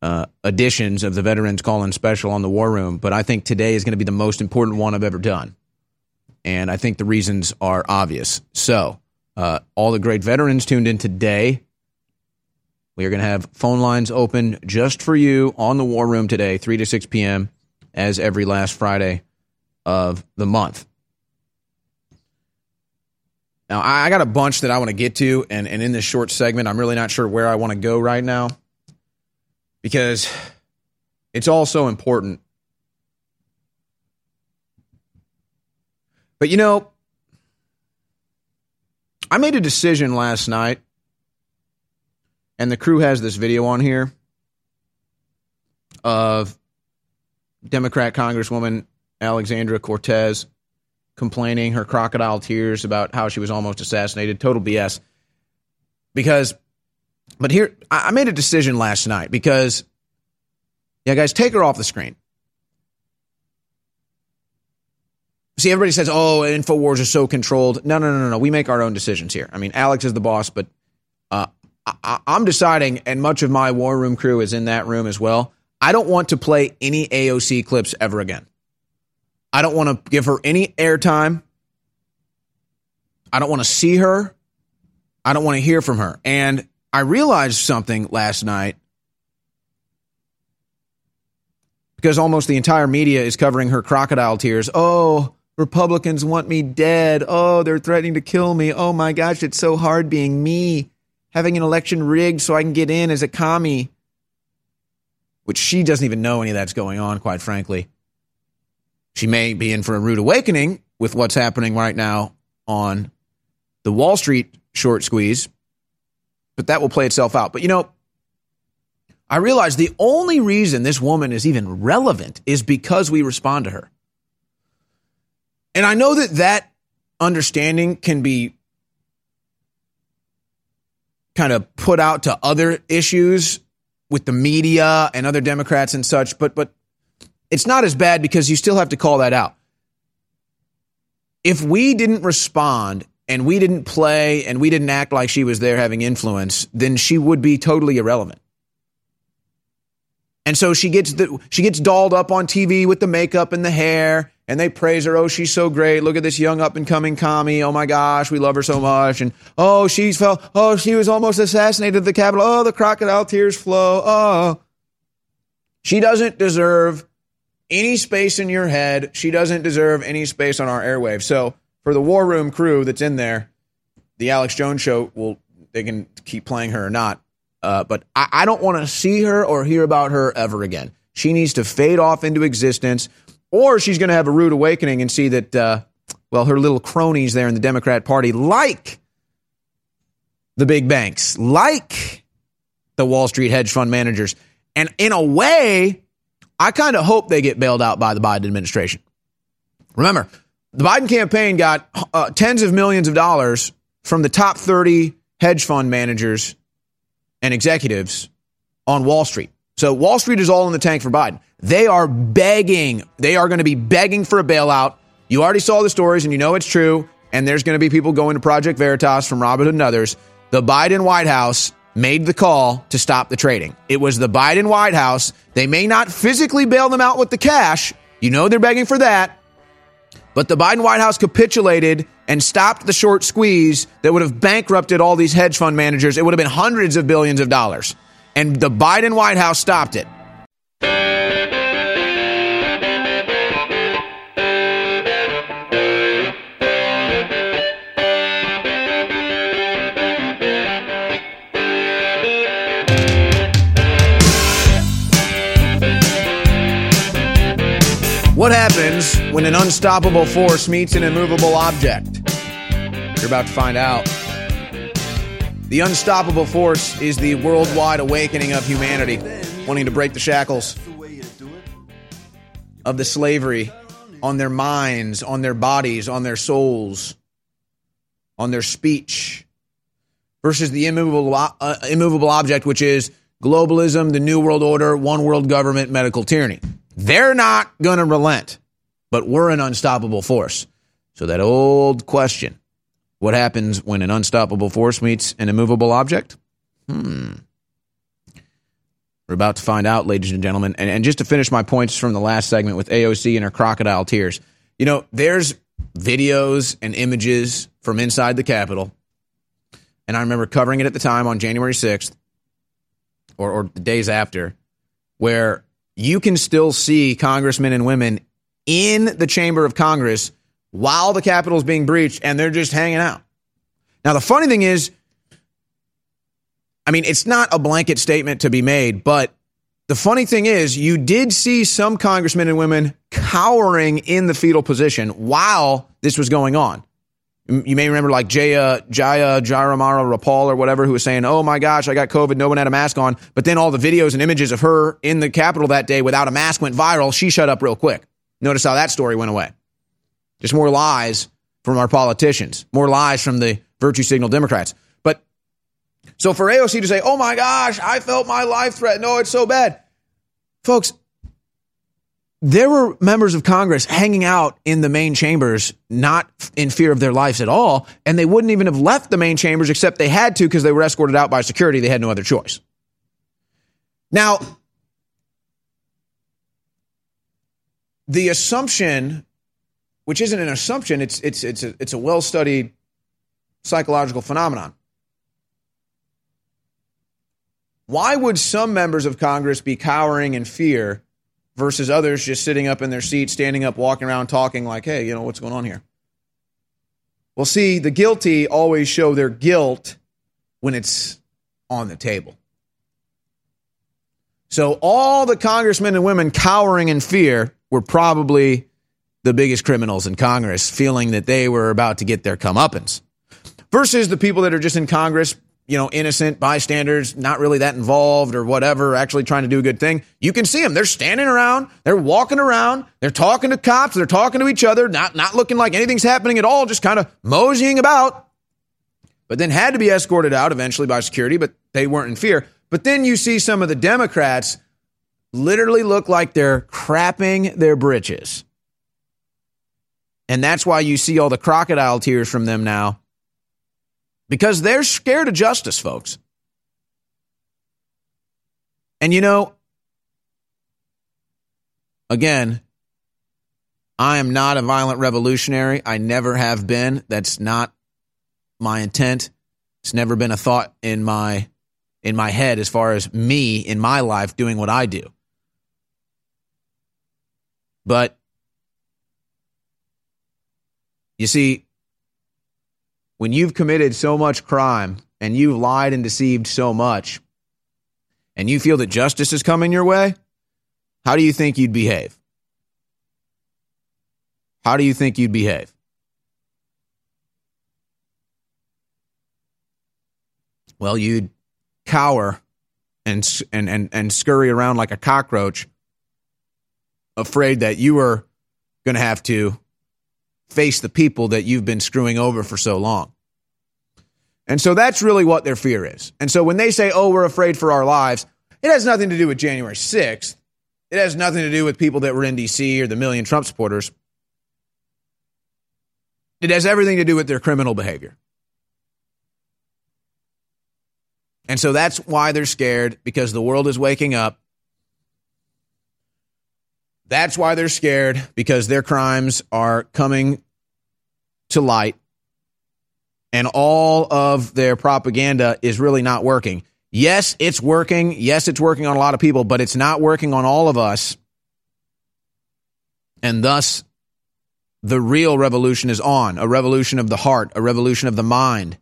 uh, editions of the Veterans Call In Special on the War Room, but I think today is going to be the most important one I've ever done. And I think the reasons are obvious. So, uh, all the great veterans tuned in today. We are going to have phone lines open just for you on the War Room today, 3 to 6 p.m., as every last Friday of the month. Now, I got a bunch that I want to get to, and, and in this short segment, I'm really not sure where I want to go right now because it's all so important. But you know, I made a decision last night, and the crew has this video on here of Democrat Congresswoman Alexandra Cortez complaining her crocodile tears about how she was almost assassinated. Total BS. Because, but here, I made a decision last night because, yeah, guys, take her off the screen. See, everybody says, oh, InfoWars is so controlled. No, no, no, no, no. We make our own decisions here. I mean, Alex is the boss, but uh, I- I'm deciding, and much of my war room crew is in that room as well. I don't want to play any AOC clips ever again. I don't want to give her any airtime. I don't want to see her. I don't want to hear from her. And I realized something last night because almost the entire media is covering her crocodile tears. Oh, Republicans want me dead. Oh, they're threatening to kill me. Oh my gosh, it's so hard being me, having an election rigged so I can get in as a commie. Which she doesn't even know any of that's going on, quite frankly. She may be in for a rude awakening with what's happening right now on the Wall Street short squeeze, but that will play itself out. But you know, I realize the only reason this woman is even relevant is because we respond to her. And I know that that understanding can be kind of put out to other issues with the media and other Democrats and such, but but it's not as bad because you still have to call that out. If we didn't respond and we didn't play and we didn't act like she was there having influence, then she would be totally irrelevant. And so she gets the, she gets dolled up on TV with the makeup and the hair, and they praise her. Oh, she's so great. Look at this young up and coming commie. Oh my gosh, we love her so much. And oh, she's fell. Oh, she was almost assassinated at the Capitol. Oh, the crocodile tears flow. Oh, she doesn't deserve any space in your head. She doesn't deserve any space on our airwaves. So for the War Room crew that's in there, the Alex Jones show will they can keep playing her or not. Uh, but I, I don't want to see her or hear about her ever again. She needs to fade off into existence, or she's going to have a rude awakening and see that, uh, well, her little cronies there in the Democrat Party, like the big banks, like the Wall Street hedge fund managers, and in a way, I kind of hope they get bailed out by the Biden administration. Remember, the Biden campaign got uh, tens of millions of dollars from the top 30 hedge fund managers and executives on Wall Street. So Wall Street is all in the tank for Biden. They are begging. They are going to be begging for a bailout. You already saw the stories and you know it's true. And there's going to be people going to Project Veritas from Robinhood and others. The Biden White House made the call to stop the trading. It was the Biden White House. They may not physically bail them out with the cash. You know they're begging for that. But the Biden White House capitulated and stopped the short squeeze that would have bankrupted all these hedge fund managers. It would have been hundreds of billions of dollars. And the Biden White House stopped it. What happens when an unstoppable force meets an immovable object? You're about to find out. The unstoppable force is the worldwide awakening of humanity, wanting to break the shackles of the slavery on their minds, on their bodies, on their souls, on their speech, versus the immovable, uh, immovable object, which is globalism, the New World Order, one world government, medical tyranny. They're not going to relent, but we're an unstoppable force. So, that old question what happens when an unstoppable force meets an immovable object? Hmm. We're about to find out, ladies and gentlemen. And, and just to finish my points from the last segment with AOC and her crocodile tears, you know, there's videos and images from inside the Capitol. And I remember covering it at the time on January 6th or, or the days after, where you can still see congressmen and women in the chamber of Congress while the Capitol is being breached and they're just hanging out. Now, the funny thing is, I mean, it's not a blanket statement to be made, but the funny thing is, you did see some congressmen and women cowering in the fetal position while this was going on. You may remember like Jaya, Jaya Jairamara Rapal or whatever who was saying, Oh my gosh, I got COVID. No one had a mask on. But then all the videos and images of her in the Capitol that day without a mask went viral. She shut up real quick. Notice how that story went away. Just more lies from our politicians, more lies from the virtue signal Democrats. But so for AOC to say, Oh my gosh, I felt my life threatened. Oh, it's so bad. Folks, there were members of Congress hanging out in the main chambers, not in fear of their lives at all, and they wouldn't even have left the main chambers except they had to because they were escorted out by security. They had no other choice. Now, the assumption, which isn't an assumption, it's it's it's a, it's a well studied psychological phenomenon. Why would some members of Congress be cowering in fear? Versus others just sitting up in their seats, standing up, walking around, talking like, hey, you know, what's going on here? Well, see, the guilty always show their guilt when it's on the table. So all the congressmen and women cowering in fear were probably the biggest criminals in Congress, feeling that they were about to get their comeuppance. Versus the people that are just in Congress, you know, innocent bystanders, not really that involved or whatever, actually trying to do a good thing. You can see them. They're standing around, they're walking around, they're talking to cops, they're talking to each other, not, not looking like anything's happening at all, just kind of moseying about. But then had to be escorted out eventually by security, but they weren't in fear. But then you see some of the Democrats literally look like they're crapping their britches. And that's why you see all the crocodile tears from them now because they're scared of justice, folks. And you know, again, I am not a violent revolutionary. I never have been. That's not my intent. It's never been a thought in my in my head as far as me in my life doing what I do. But you see, when you've committed so much crime and you've lied and deceived so much, and you feel that justice is coming your way, how do you think you'd behave? How do you think you'd behave? Well, you'd cower and and and, and scurry around like a cockroach, afraid that you were going to have to face the people that you've been screwing over for so long. And so that's really what their fear is. And so when they say, oh, we're afraid for our lives, it has nothing to do with January 6th. It has nothing to do with people that were in D.C. or the million Trump supporters. It has everything to do with their criminal behavior. And so that's why they're scared because the world is waking up. That's why they're scared because their crimes are coming to light and all of their propaganda is really not working. Yes, it's working. Yes, it's working on a lot of people, but it's not working on all of us. And thus, the real revolution is on a revolution of the heart, a revolution of the mind,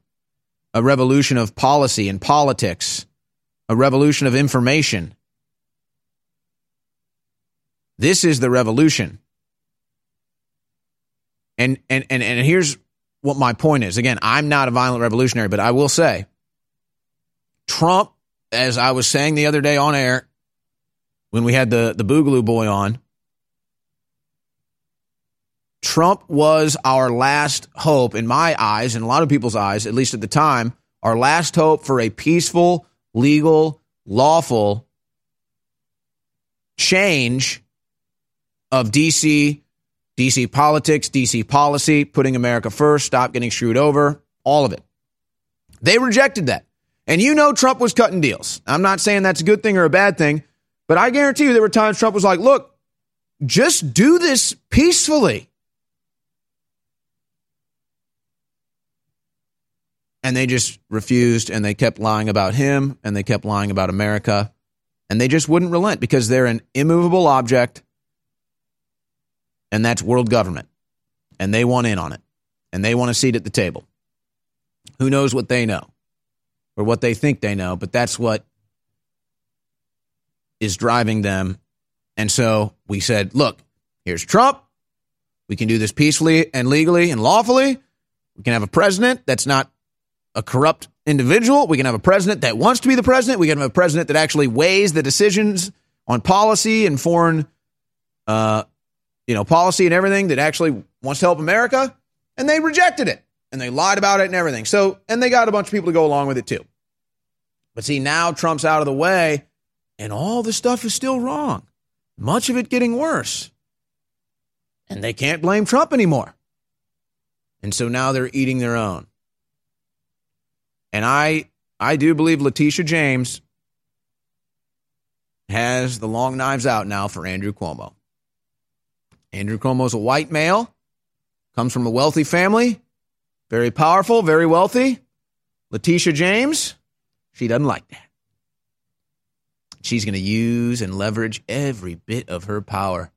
a revolution of policy and politics, a revolution of information. This is the revolution. And and and and here's what my point is. Again, I'm not a violent revolutionary, but I will say Trump, as I was saying the other day on air when we had the, the Boogaloo boy on, Trump was our last hope, in my eyes, in a lot of people's eyes, at least at the time, our last hope for a peaceful, legal, lawful change of DC DC politics, DC policy, putting America first, stop getting screwed over, all of it. They rejected that. And you know Trump was cutting deals. I'm not saying that's a good thing or a bad thing, but I guarantee you there were times Trump was like, look, just do this peacefully. And they just refused and they kept lying about him and they kept lying about America. And they just wouldn't relent because they're an immovable object and that's world government. And they want in on it, and they want a seat at the table. Who knows what they know or what they think they know, but that's what is driving them. And so we said, look, here's Trump. We can do this peacefully and legally and lawfully. We can have a president that's not a corrupt individual. We can have a president that wants to be the president. We can have a president that actually weighs the decisions on policy and foreign uh, you know, policy and everything that actually wants to help America, and they rejected it and they lied about it and everything. So, and they got a bunch of people to go along with it too. But see, now Trump's out of the way, and all the stuff is still wrong. Much of it getting worse. And they can't blame Trump anymore. And so now they're eating their own. And I I do believe Letitia James has the long knives out now for Andrew Cuomo. Andrew Cuomo's a white male, comes from a wealthy family, very powerful, very wealthy. Letitia James, she doesn't like that. She's going to use and leverage every bit of her power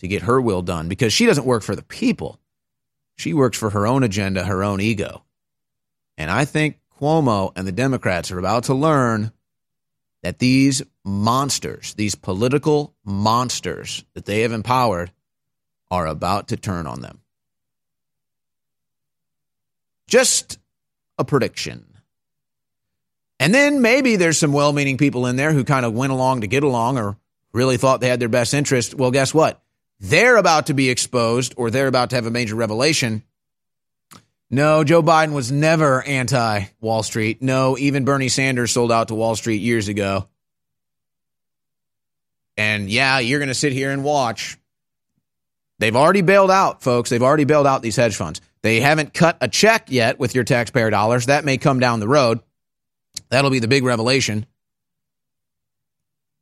to get her will done because she doesn't work for the people. She works for her own agenda, her own ego. And I think Cuomo and the Democrats are about to learn that these monsters, these political monsters that they have empowered, are about to turn on them. Just a prediction. And then maybe there's some well meaning people in there who kind of went along to get along or really thought they had their best interest. Well, guess what? They're about to be exposed or they're about to have a major revelation. No, Joe Biden was never anti Wall Street. No, even Bernie Sanders sold out to Wall Street years ago. And yeah, you're going to sit here and watch. They've already bailed out, folks. They've already bailed out these hedge funds. They haven't cut a check yet with your taxpayer dollars. That may come down the road. That'll be the big revelation.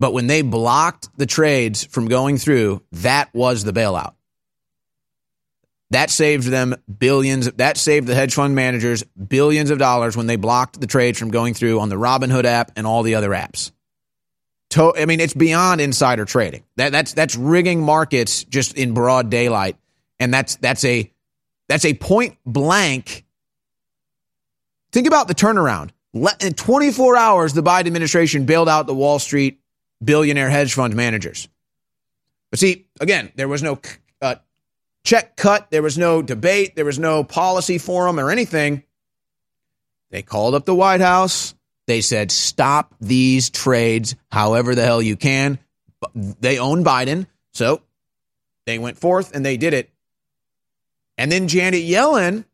But when they blocked the trades from going through, that was the bailout. That saved them billions. That saved the hedge fund managers billions of dollars when they blocked the trades from going through on the Robinhood app and all the other apps. To, I mean, it's beyond insider trading. That, that's that's rigging markets just in broad daylight, and that's that's a that's a point blank. Think about the turnaround. In 24 hours, the Biden administration bailed out the Wall Street billionaire hedge fund managers. But see, again, there was no check cut, there was no debate, there was no policy forum or anything. They called up the White House. They said, stop these trades however the hell you can. They own Biden. So they went forth and they did it. And then Janet Yellen,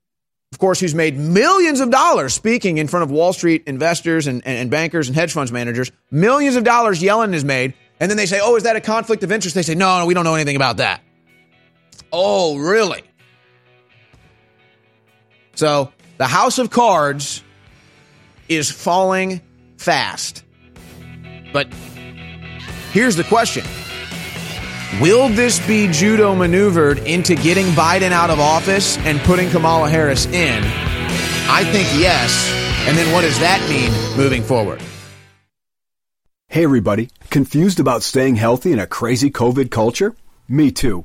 of course, who's made millions of dollars speaking in front of Wall Street investors and, and, and bankers and hedge funds managers, millions of dollars Yellen has made. And then they say, oh, is that a conflict of interest? They say, no, no, we don't know anything about that. Oh, really? So the House of Cards is falling fast. But here's the question Will this be judo maneuvered into getting Biden out of office and putting Kamala Harris in? I think yes. And then what does that mean moving forward?
Hey, everybody. Confused about staying healthy in a crazy COVID culture? Me too.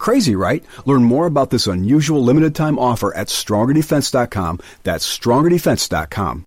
Crazy, right? Learn more about this unusual limited time offer at strongerdefense.com. That's strongerdefense.com.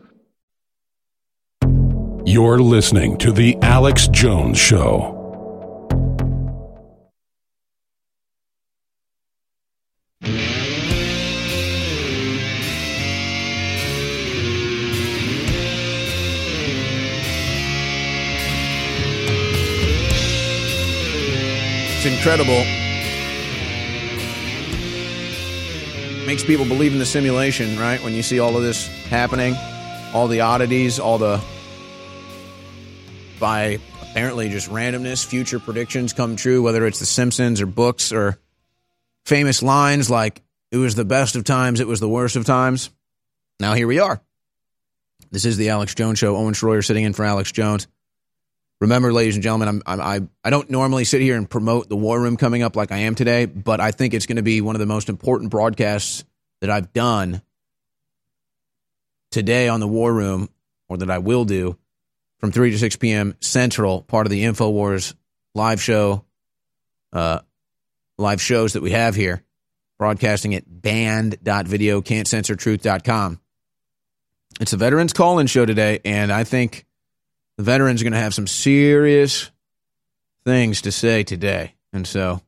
You're listening to The Alex Jones Show.
It's incredible. Makes people believe in the simulation, right? When you see all of this happening, all the oddities, all the by apparently just randomness, future predictions come true, whether it's The Simpsons or books or famous lines like, it was the best of times, it was the worst of times. Now here we are. This is the Alex Jones Show. Owen Shroyer sitting in for Alex Jones. Remember, ladies and gentlemen, I'm, I'm, I, I don't normally sit here and promote the War Room coming up like I am today, but I think it's going to be one of the most important broadcasts that I've done today on the War Room, or that I will do from 3 to 6 p.m. Central, part of the InfoWars live show, uh, live shows that we have here, broadcasting at band.video, can't censor truth.com. It's a veterans call in show today, and I think the veterans are going to have some serious things to say today. And so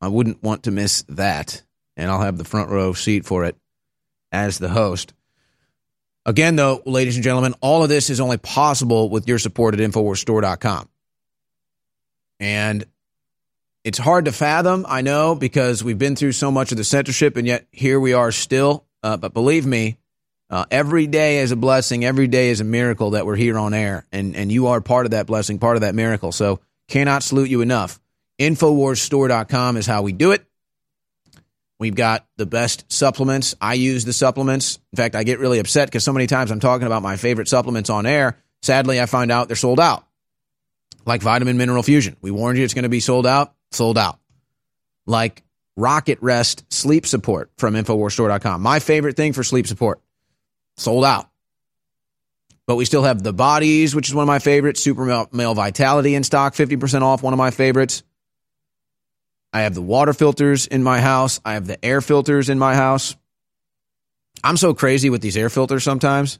I wouldn't want to miss that. And I'll have the front row seat for it as the host. Again, though, ladies and gentlemen, all of this is only possible with your support at InfoWarsStore.com. And it's hard to fathom, I know, because we've been through so much of the censorship, and yet here we are still. Uh, but believe me, uh, every day is a blessing. Every day is a miracle that we're here on air, and and you are part of that blessing, part of that miracle. So cannot salute you enough. Infowarsstore.com is how we do it. We've got the best supplements. I use the supplements. In fact, I get really upset because so many times I'm talking about my favorite supplements on air. Sadly, I find out they're sold out. Like vitamin mineral fusion. We warned you it's going to be sold out, sold out. Like Rocket Rest sleep support from Infowarsstore.com. My favorite thing for sleep support, sold out. But we still have the bodies, which is one of my favorites. Super male, vitality in stock, 50% off, one of my favorites. I have the water filters in my house. I have the air filters in my house. I'm so crazy with these air filters sometimes.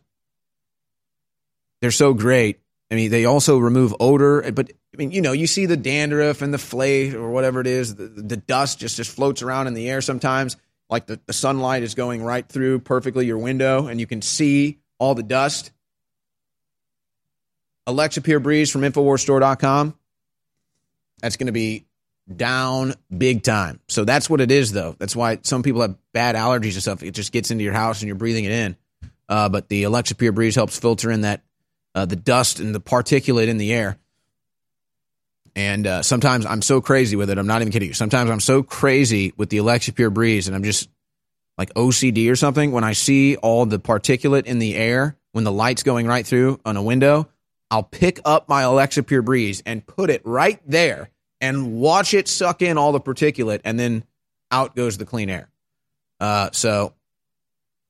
They're so great. I mean, they also remove odor, but I mean, you know, you see the dandruff and the flake or whatever it is, the, the dust just, just floats around in the air sometimes. Like the, the sunlight is going right through perfectly your window and you can see all the dust. Alexa Pure Breeze from InfoWarsStore.com. That's going to be down big time. So that's what it is, though. That's why some people have bad allergies and stuff. It just gets into your house and you're breathing it in. Uh, but the Alexa Pure Breeze helps filter in that uh, the dust and the particulate in the air. And uh, sometimes I'm so crazy with it. I'm not even kidding you. Sometimes I'm so crazy with the Alexa Pure Breeze, and I'm just like OCD or something. When I see all the particulate in the air when the light's going right through on a window, I'll pick up my Alexa Pure Breeze and put it right there and watch it suck in all the particulate, and then out goes the clean air. Uh, so,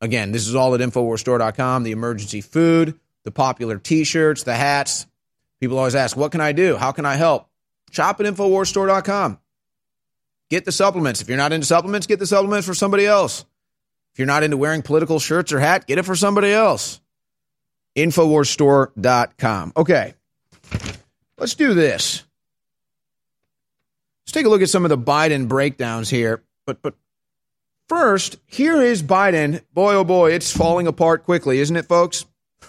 again, this is all at InfoWarsStore.com. The emergency food, the popular T-shirts, the hats. People always ask, "What can I do? How can I help?" Shop at InfoWarsStore.com. Get the supplements. If you're not into supplements, get the supplements for somebody else. If you're not into wearing political shirts or hat, get it for somebody else. InfoWarsStore.com. Okay, let's do this. Let's take a look at some of the Biden breakdowns here. But but first, here is Biden. Boy, oh boy, it's falling apart quickly, isn't it, folks?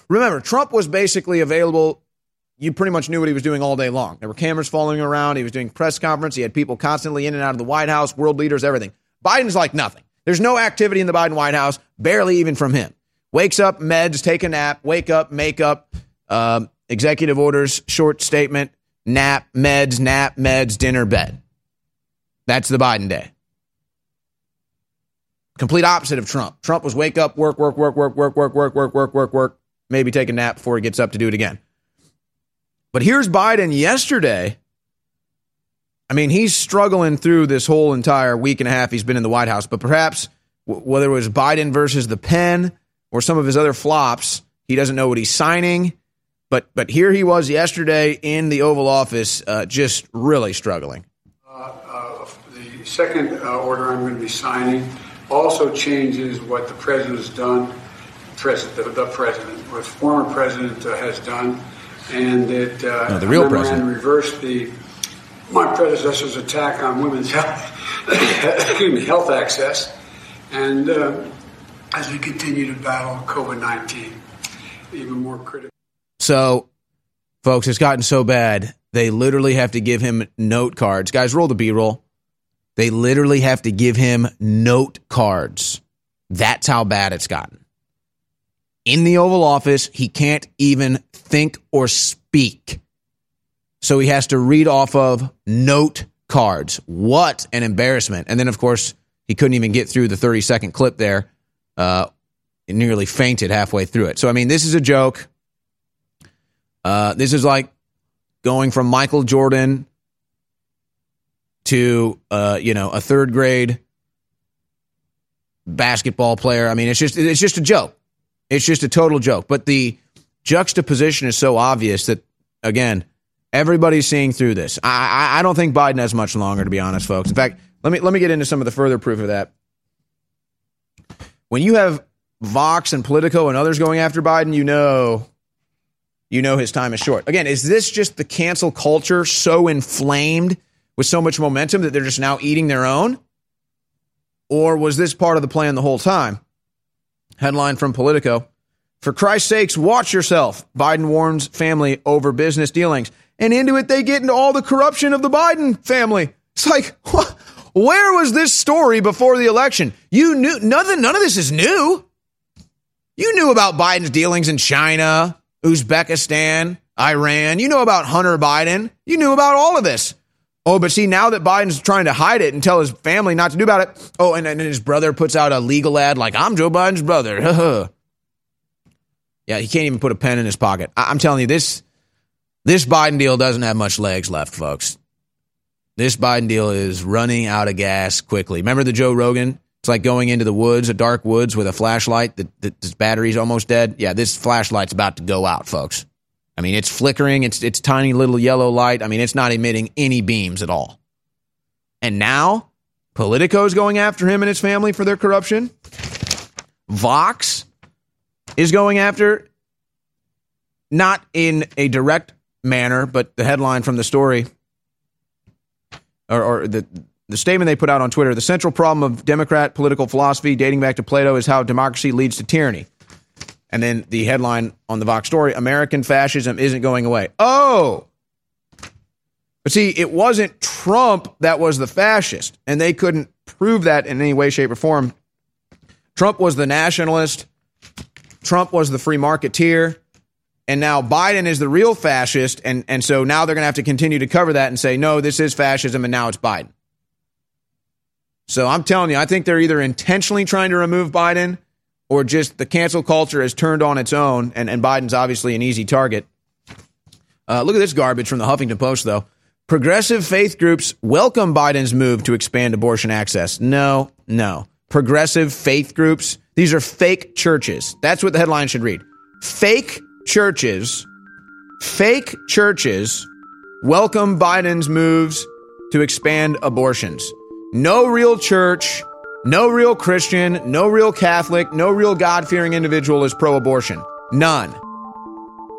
Remember, Trump was basically available. You pretty much knew what he was doing all day long. There were cameras following around. He was doing press conference. He had people constantly in and out of the White House, world leaders, everything. Biden's like nothing. There's no activity in the Biden White House, barely even from him. Wakes up, meds, take a nap, wake up, makeup, um, executive orders, short statement, nap, meds, nap, meds, dinner, bed. That's the Biden day. Complete opposite of Trump. Trump was wake up, work, work, work, work, work, work, work, work, work, work, work, maybe take a nap before he gets up to do it again. But here's Biden yesterday. I mean, he's struggling through this whole entire week and a half he's been in the White House, but perhaps whether it was Biden versus the pen or some of his other flops, he doesn't know what he's signing. But but here he was yesterday in the Oval Office, uh, just really struggling.
Second uh, order I'm going to be signing also changes what the president has done, president, the, the president, what former president uh, has done, and it uh,
No, the real president.
reversed the my predecessor's attack on women's health, me, health access, and uh, as we continue to battle COVID 19, even more critical.
So, folks, it's gotten so bad they literally have to give him note cards. Guys, roll the B roll. They literally have to give him note cards. That's how bad it's gotten. In the Oval Office, he can't even think or speak. So he has to read off of note cards. What an embarrassment. And then, of course, he couldn't even get through the 30 second clip there. Uh, nearly fainted halfway through it. So, I mean, this is a joke. Uh, this is like going from Michael Jordan to uh, you know a third grade basketball player. I mean, it's just it's just a joke. It's just a total joke. But the juxtaposition is so obvious that, again, everybody's seeing through this. I, I, I don't think Biden has much longer, to be honest, folks. In fact, let me let me get into some of the further proof of that. When you have Vox and Politico and others going after Biden, you know, you know his time is short. Again, is this just the cancel culture so inflamed with so much momentum that they're just now eating their own? Or was this part of the plan the whole time? Headline from Politico. For Christ's sakes, watch yourself. Biden warns family over business dealings. And into it, they get into all the corruption of the Biden family. It's like, where was this story before the election? You knew nothing, none of this is new. You knew about Biden's dealings in China, Uzbekistan, Iran. You know about Hunter Biden. You knew about all of this. Oh, but see, now that Biden's trying to hide it and tell his family not to do about it. Oh, and, his brother puts out a legal ad like, I'm Joe Biden's brother. yeah, he can't even put a pen in his pocket. I- I'm telling you, this this Biden deal doesn't have much legs left, folks. This Biden deal is running out of gas quickly. Remember the Joe Rogan? It's like going into the woods, a dark woods with a flashlight that, that this battery's almost dead. Yeah, this flashlight's about to go out, folks. I mean, it's flickering. It's it's tiny little yellow light. I mean, it's not emitting any beams at all. And now, Politico's going after him and his family for their corruption. Vox is going after, not in a direct manner, but the headline from the story or, or the the statement they put out on Twitter: the central problem of Democrat political philosophy, dating back to Plato, is how democracy leads to tyranny. And then the headline on the Vox story American fascism isn't going away. Oh! But see, it wasn't Trump that was the fascist, and they couldn't prove that in any way, shape, or form. Trump was the nationalist, Trump was the free marketeer, and now Biden is the real fascist, and, and so now they're going to have to continue to cover that and say, no, this is fascism, and now it's Biden. So I'm telling you, I think they're either intentionally trying to remove Biden or just the cancel culture has turned on its own, and, and Biden's obviously an easy target. Uh, look at this garbage from the Huffington Post, though. Progressive faith groups welcome Biden's move to expand abortion access. No, no. Progressive faith groups, these are fake churches. That's what the headline should read. Fake churches, fake churches welcome Biden's moves to expand abortions. No real church, no real Christian, no real Catholic, no real God fearing individual is pro abortion. None.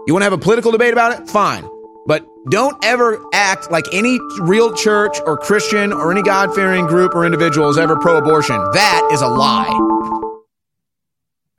You want to have a political debate about it? Fine. But don't ever act like any real church or Christian or any God fearing group or individual is ever pro abortion. That is a lie.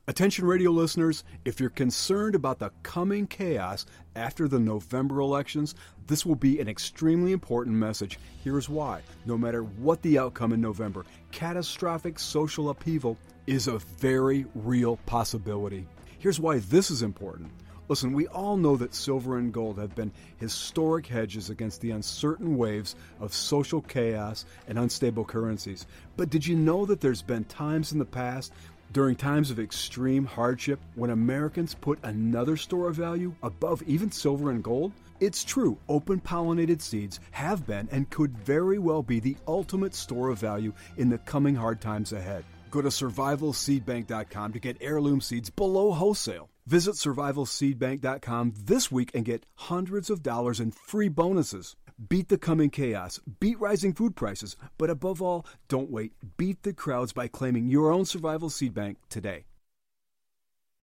Attention radio listeners, if you're concerned about the coming chaos after the November elections, this will be an extremely important message. Here's why. No matter what the outcome in November, catastrophic social upheaval is a very real possibility. Here's why this is important. Listen, we all know that silver and gold have been historic hedges against the uncertain waves of social chaos and unstable currencies. But did you know that there's been times in the past during times of extreme hardship when Americans put another store of value above even silver and gold? It's true, open pollinated seeds have been and could very well be the ultimate store of value in the coming hard times ahead. Go to survivalseedbank.com to get heirloom seeds below wholesale. Visit survivalseedbank.com this week and get hundreds of dollars in free bonuses. Beat the coming chaos, beat rising food prices, but above all, don't wait. Beat the crowds by claiming your own survival seed bank today.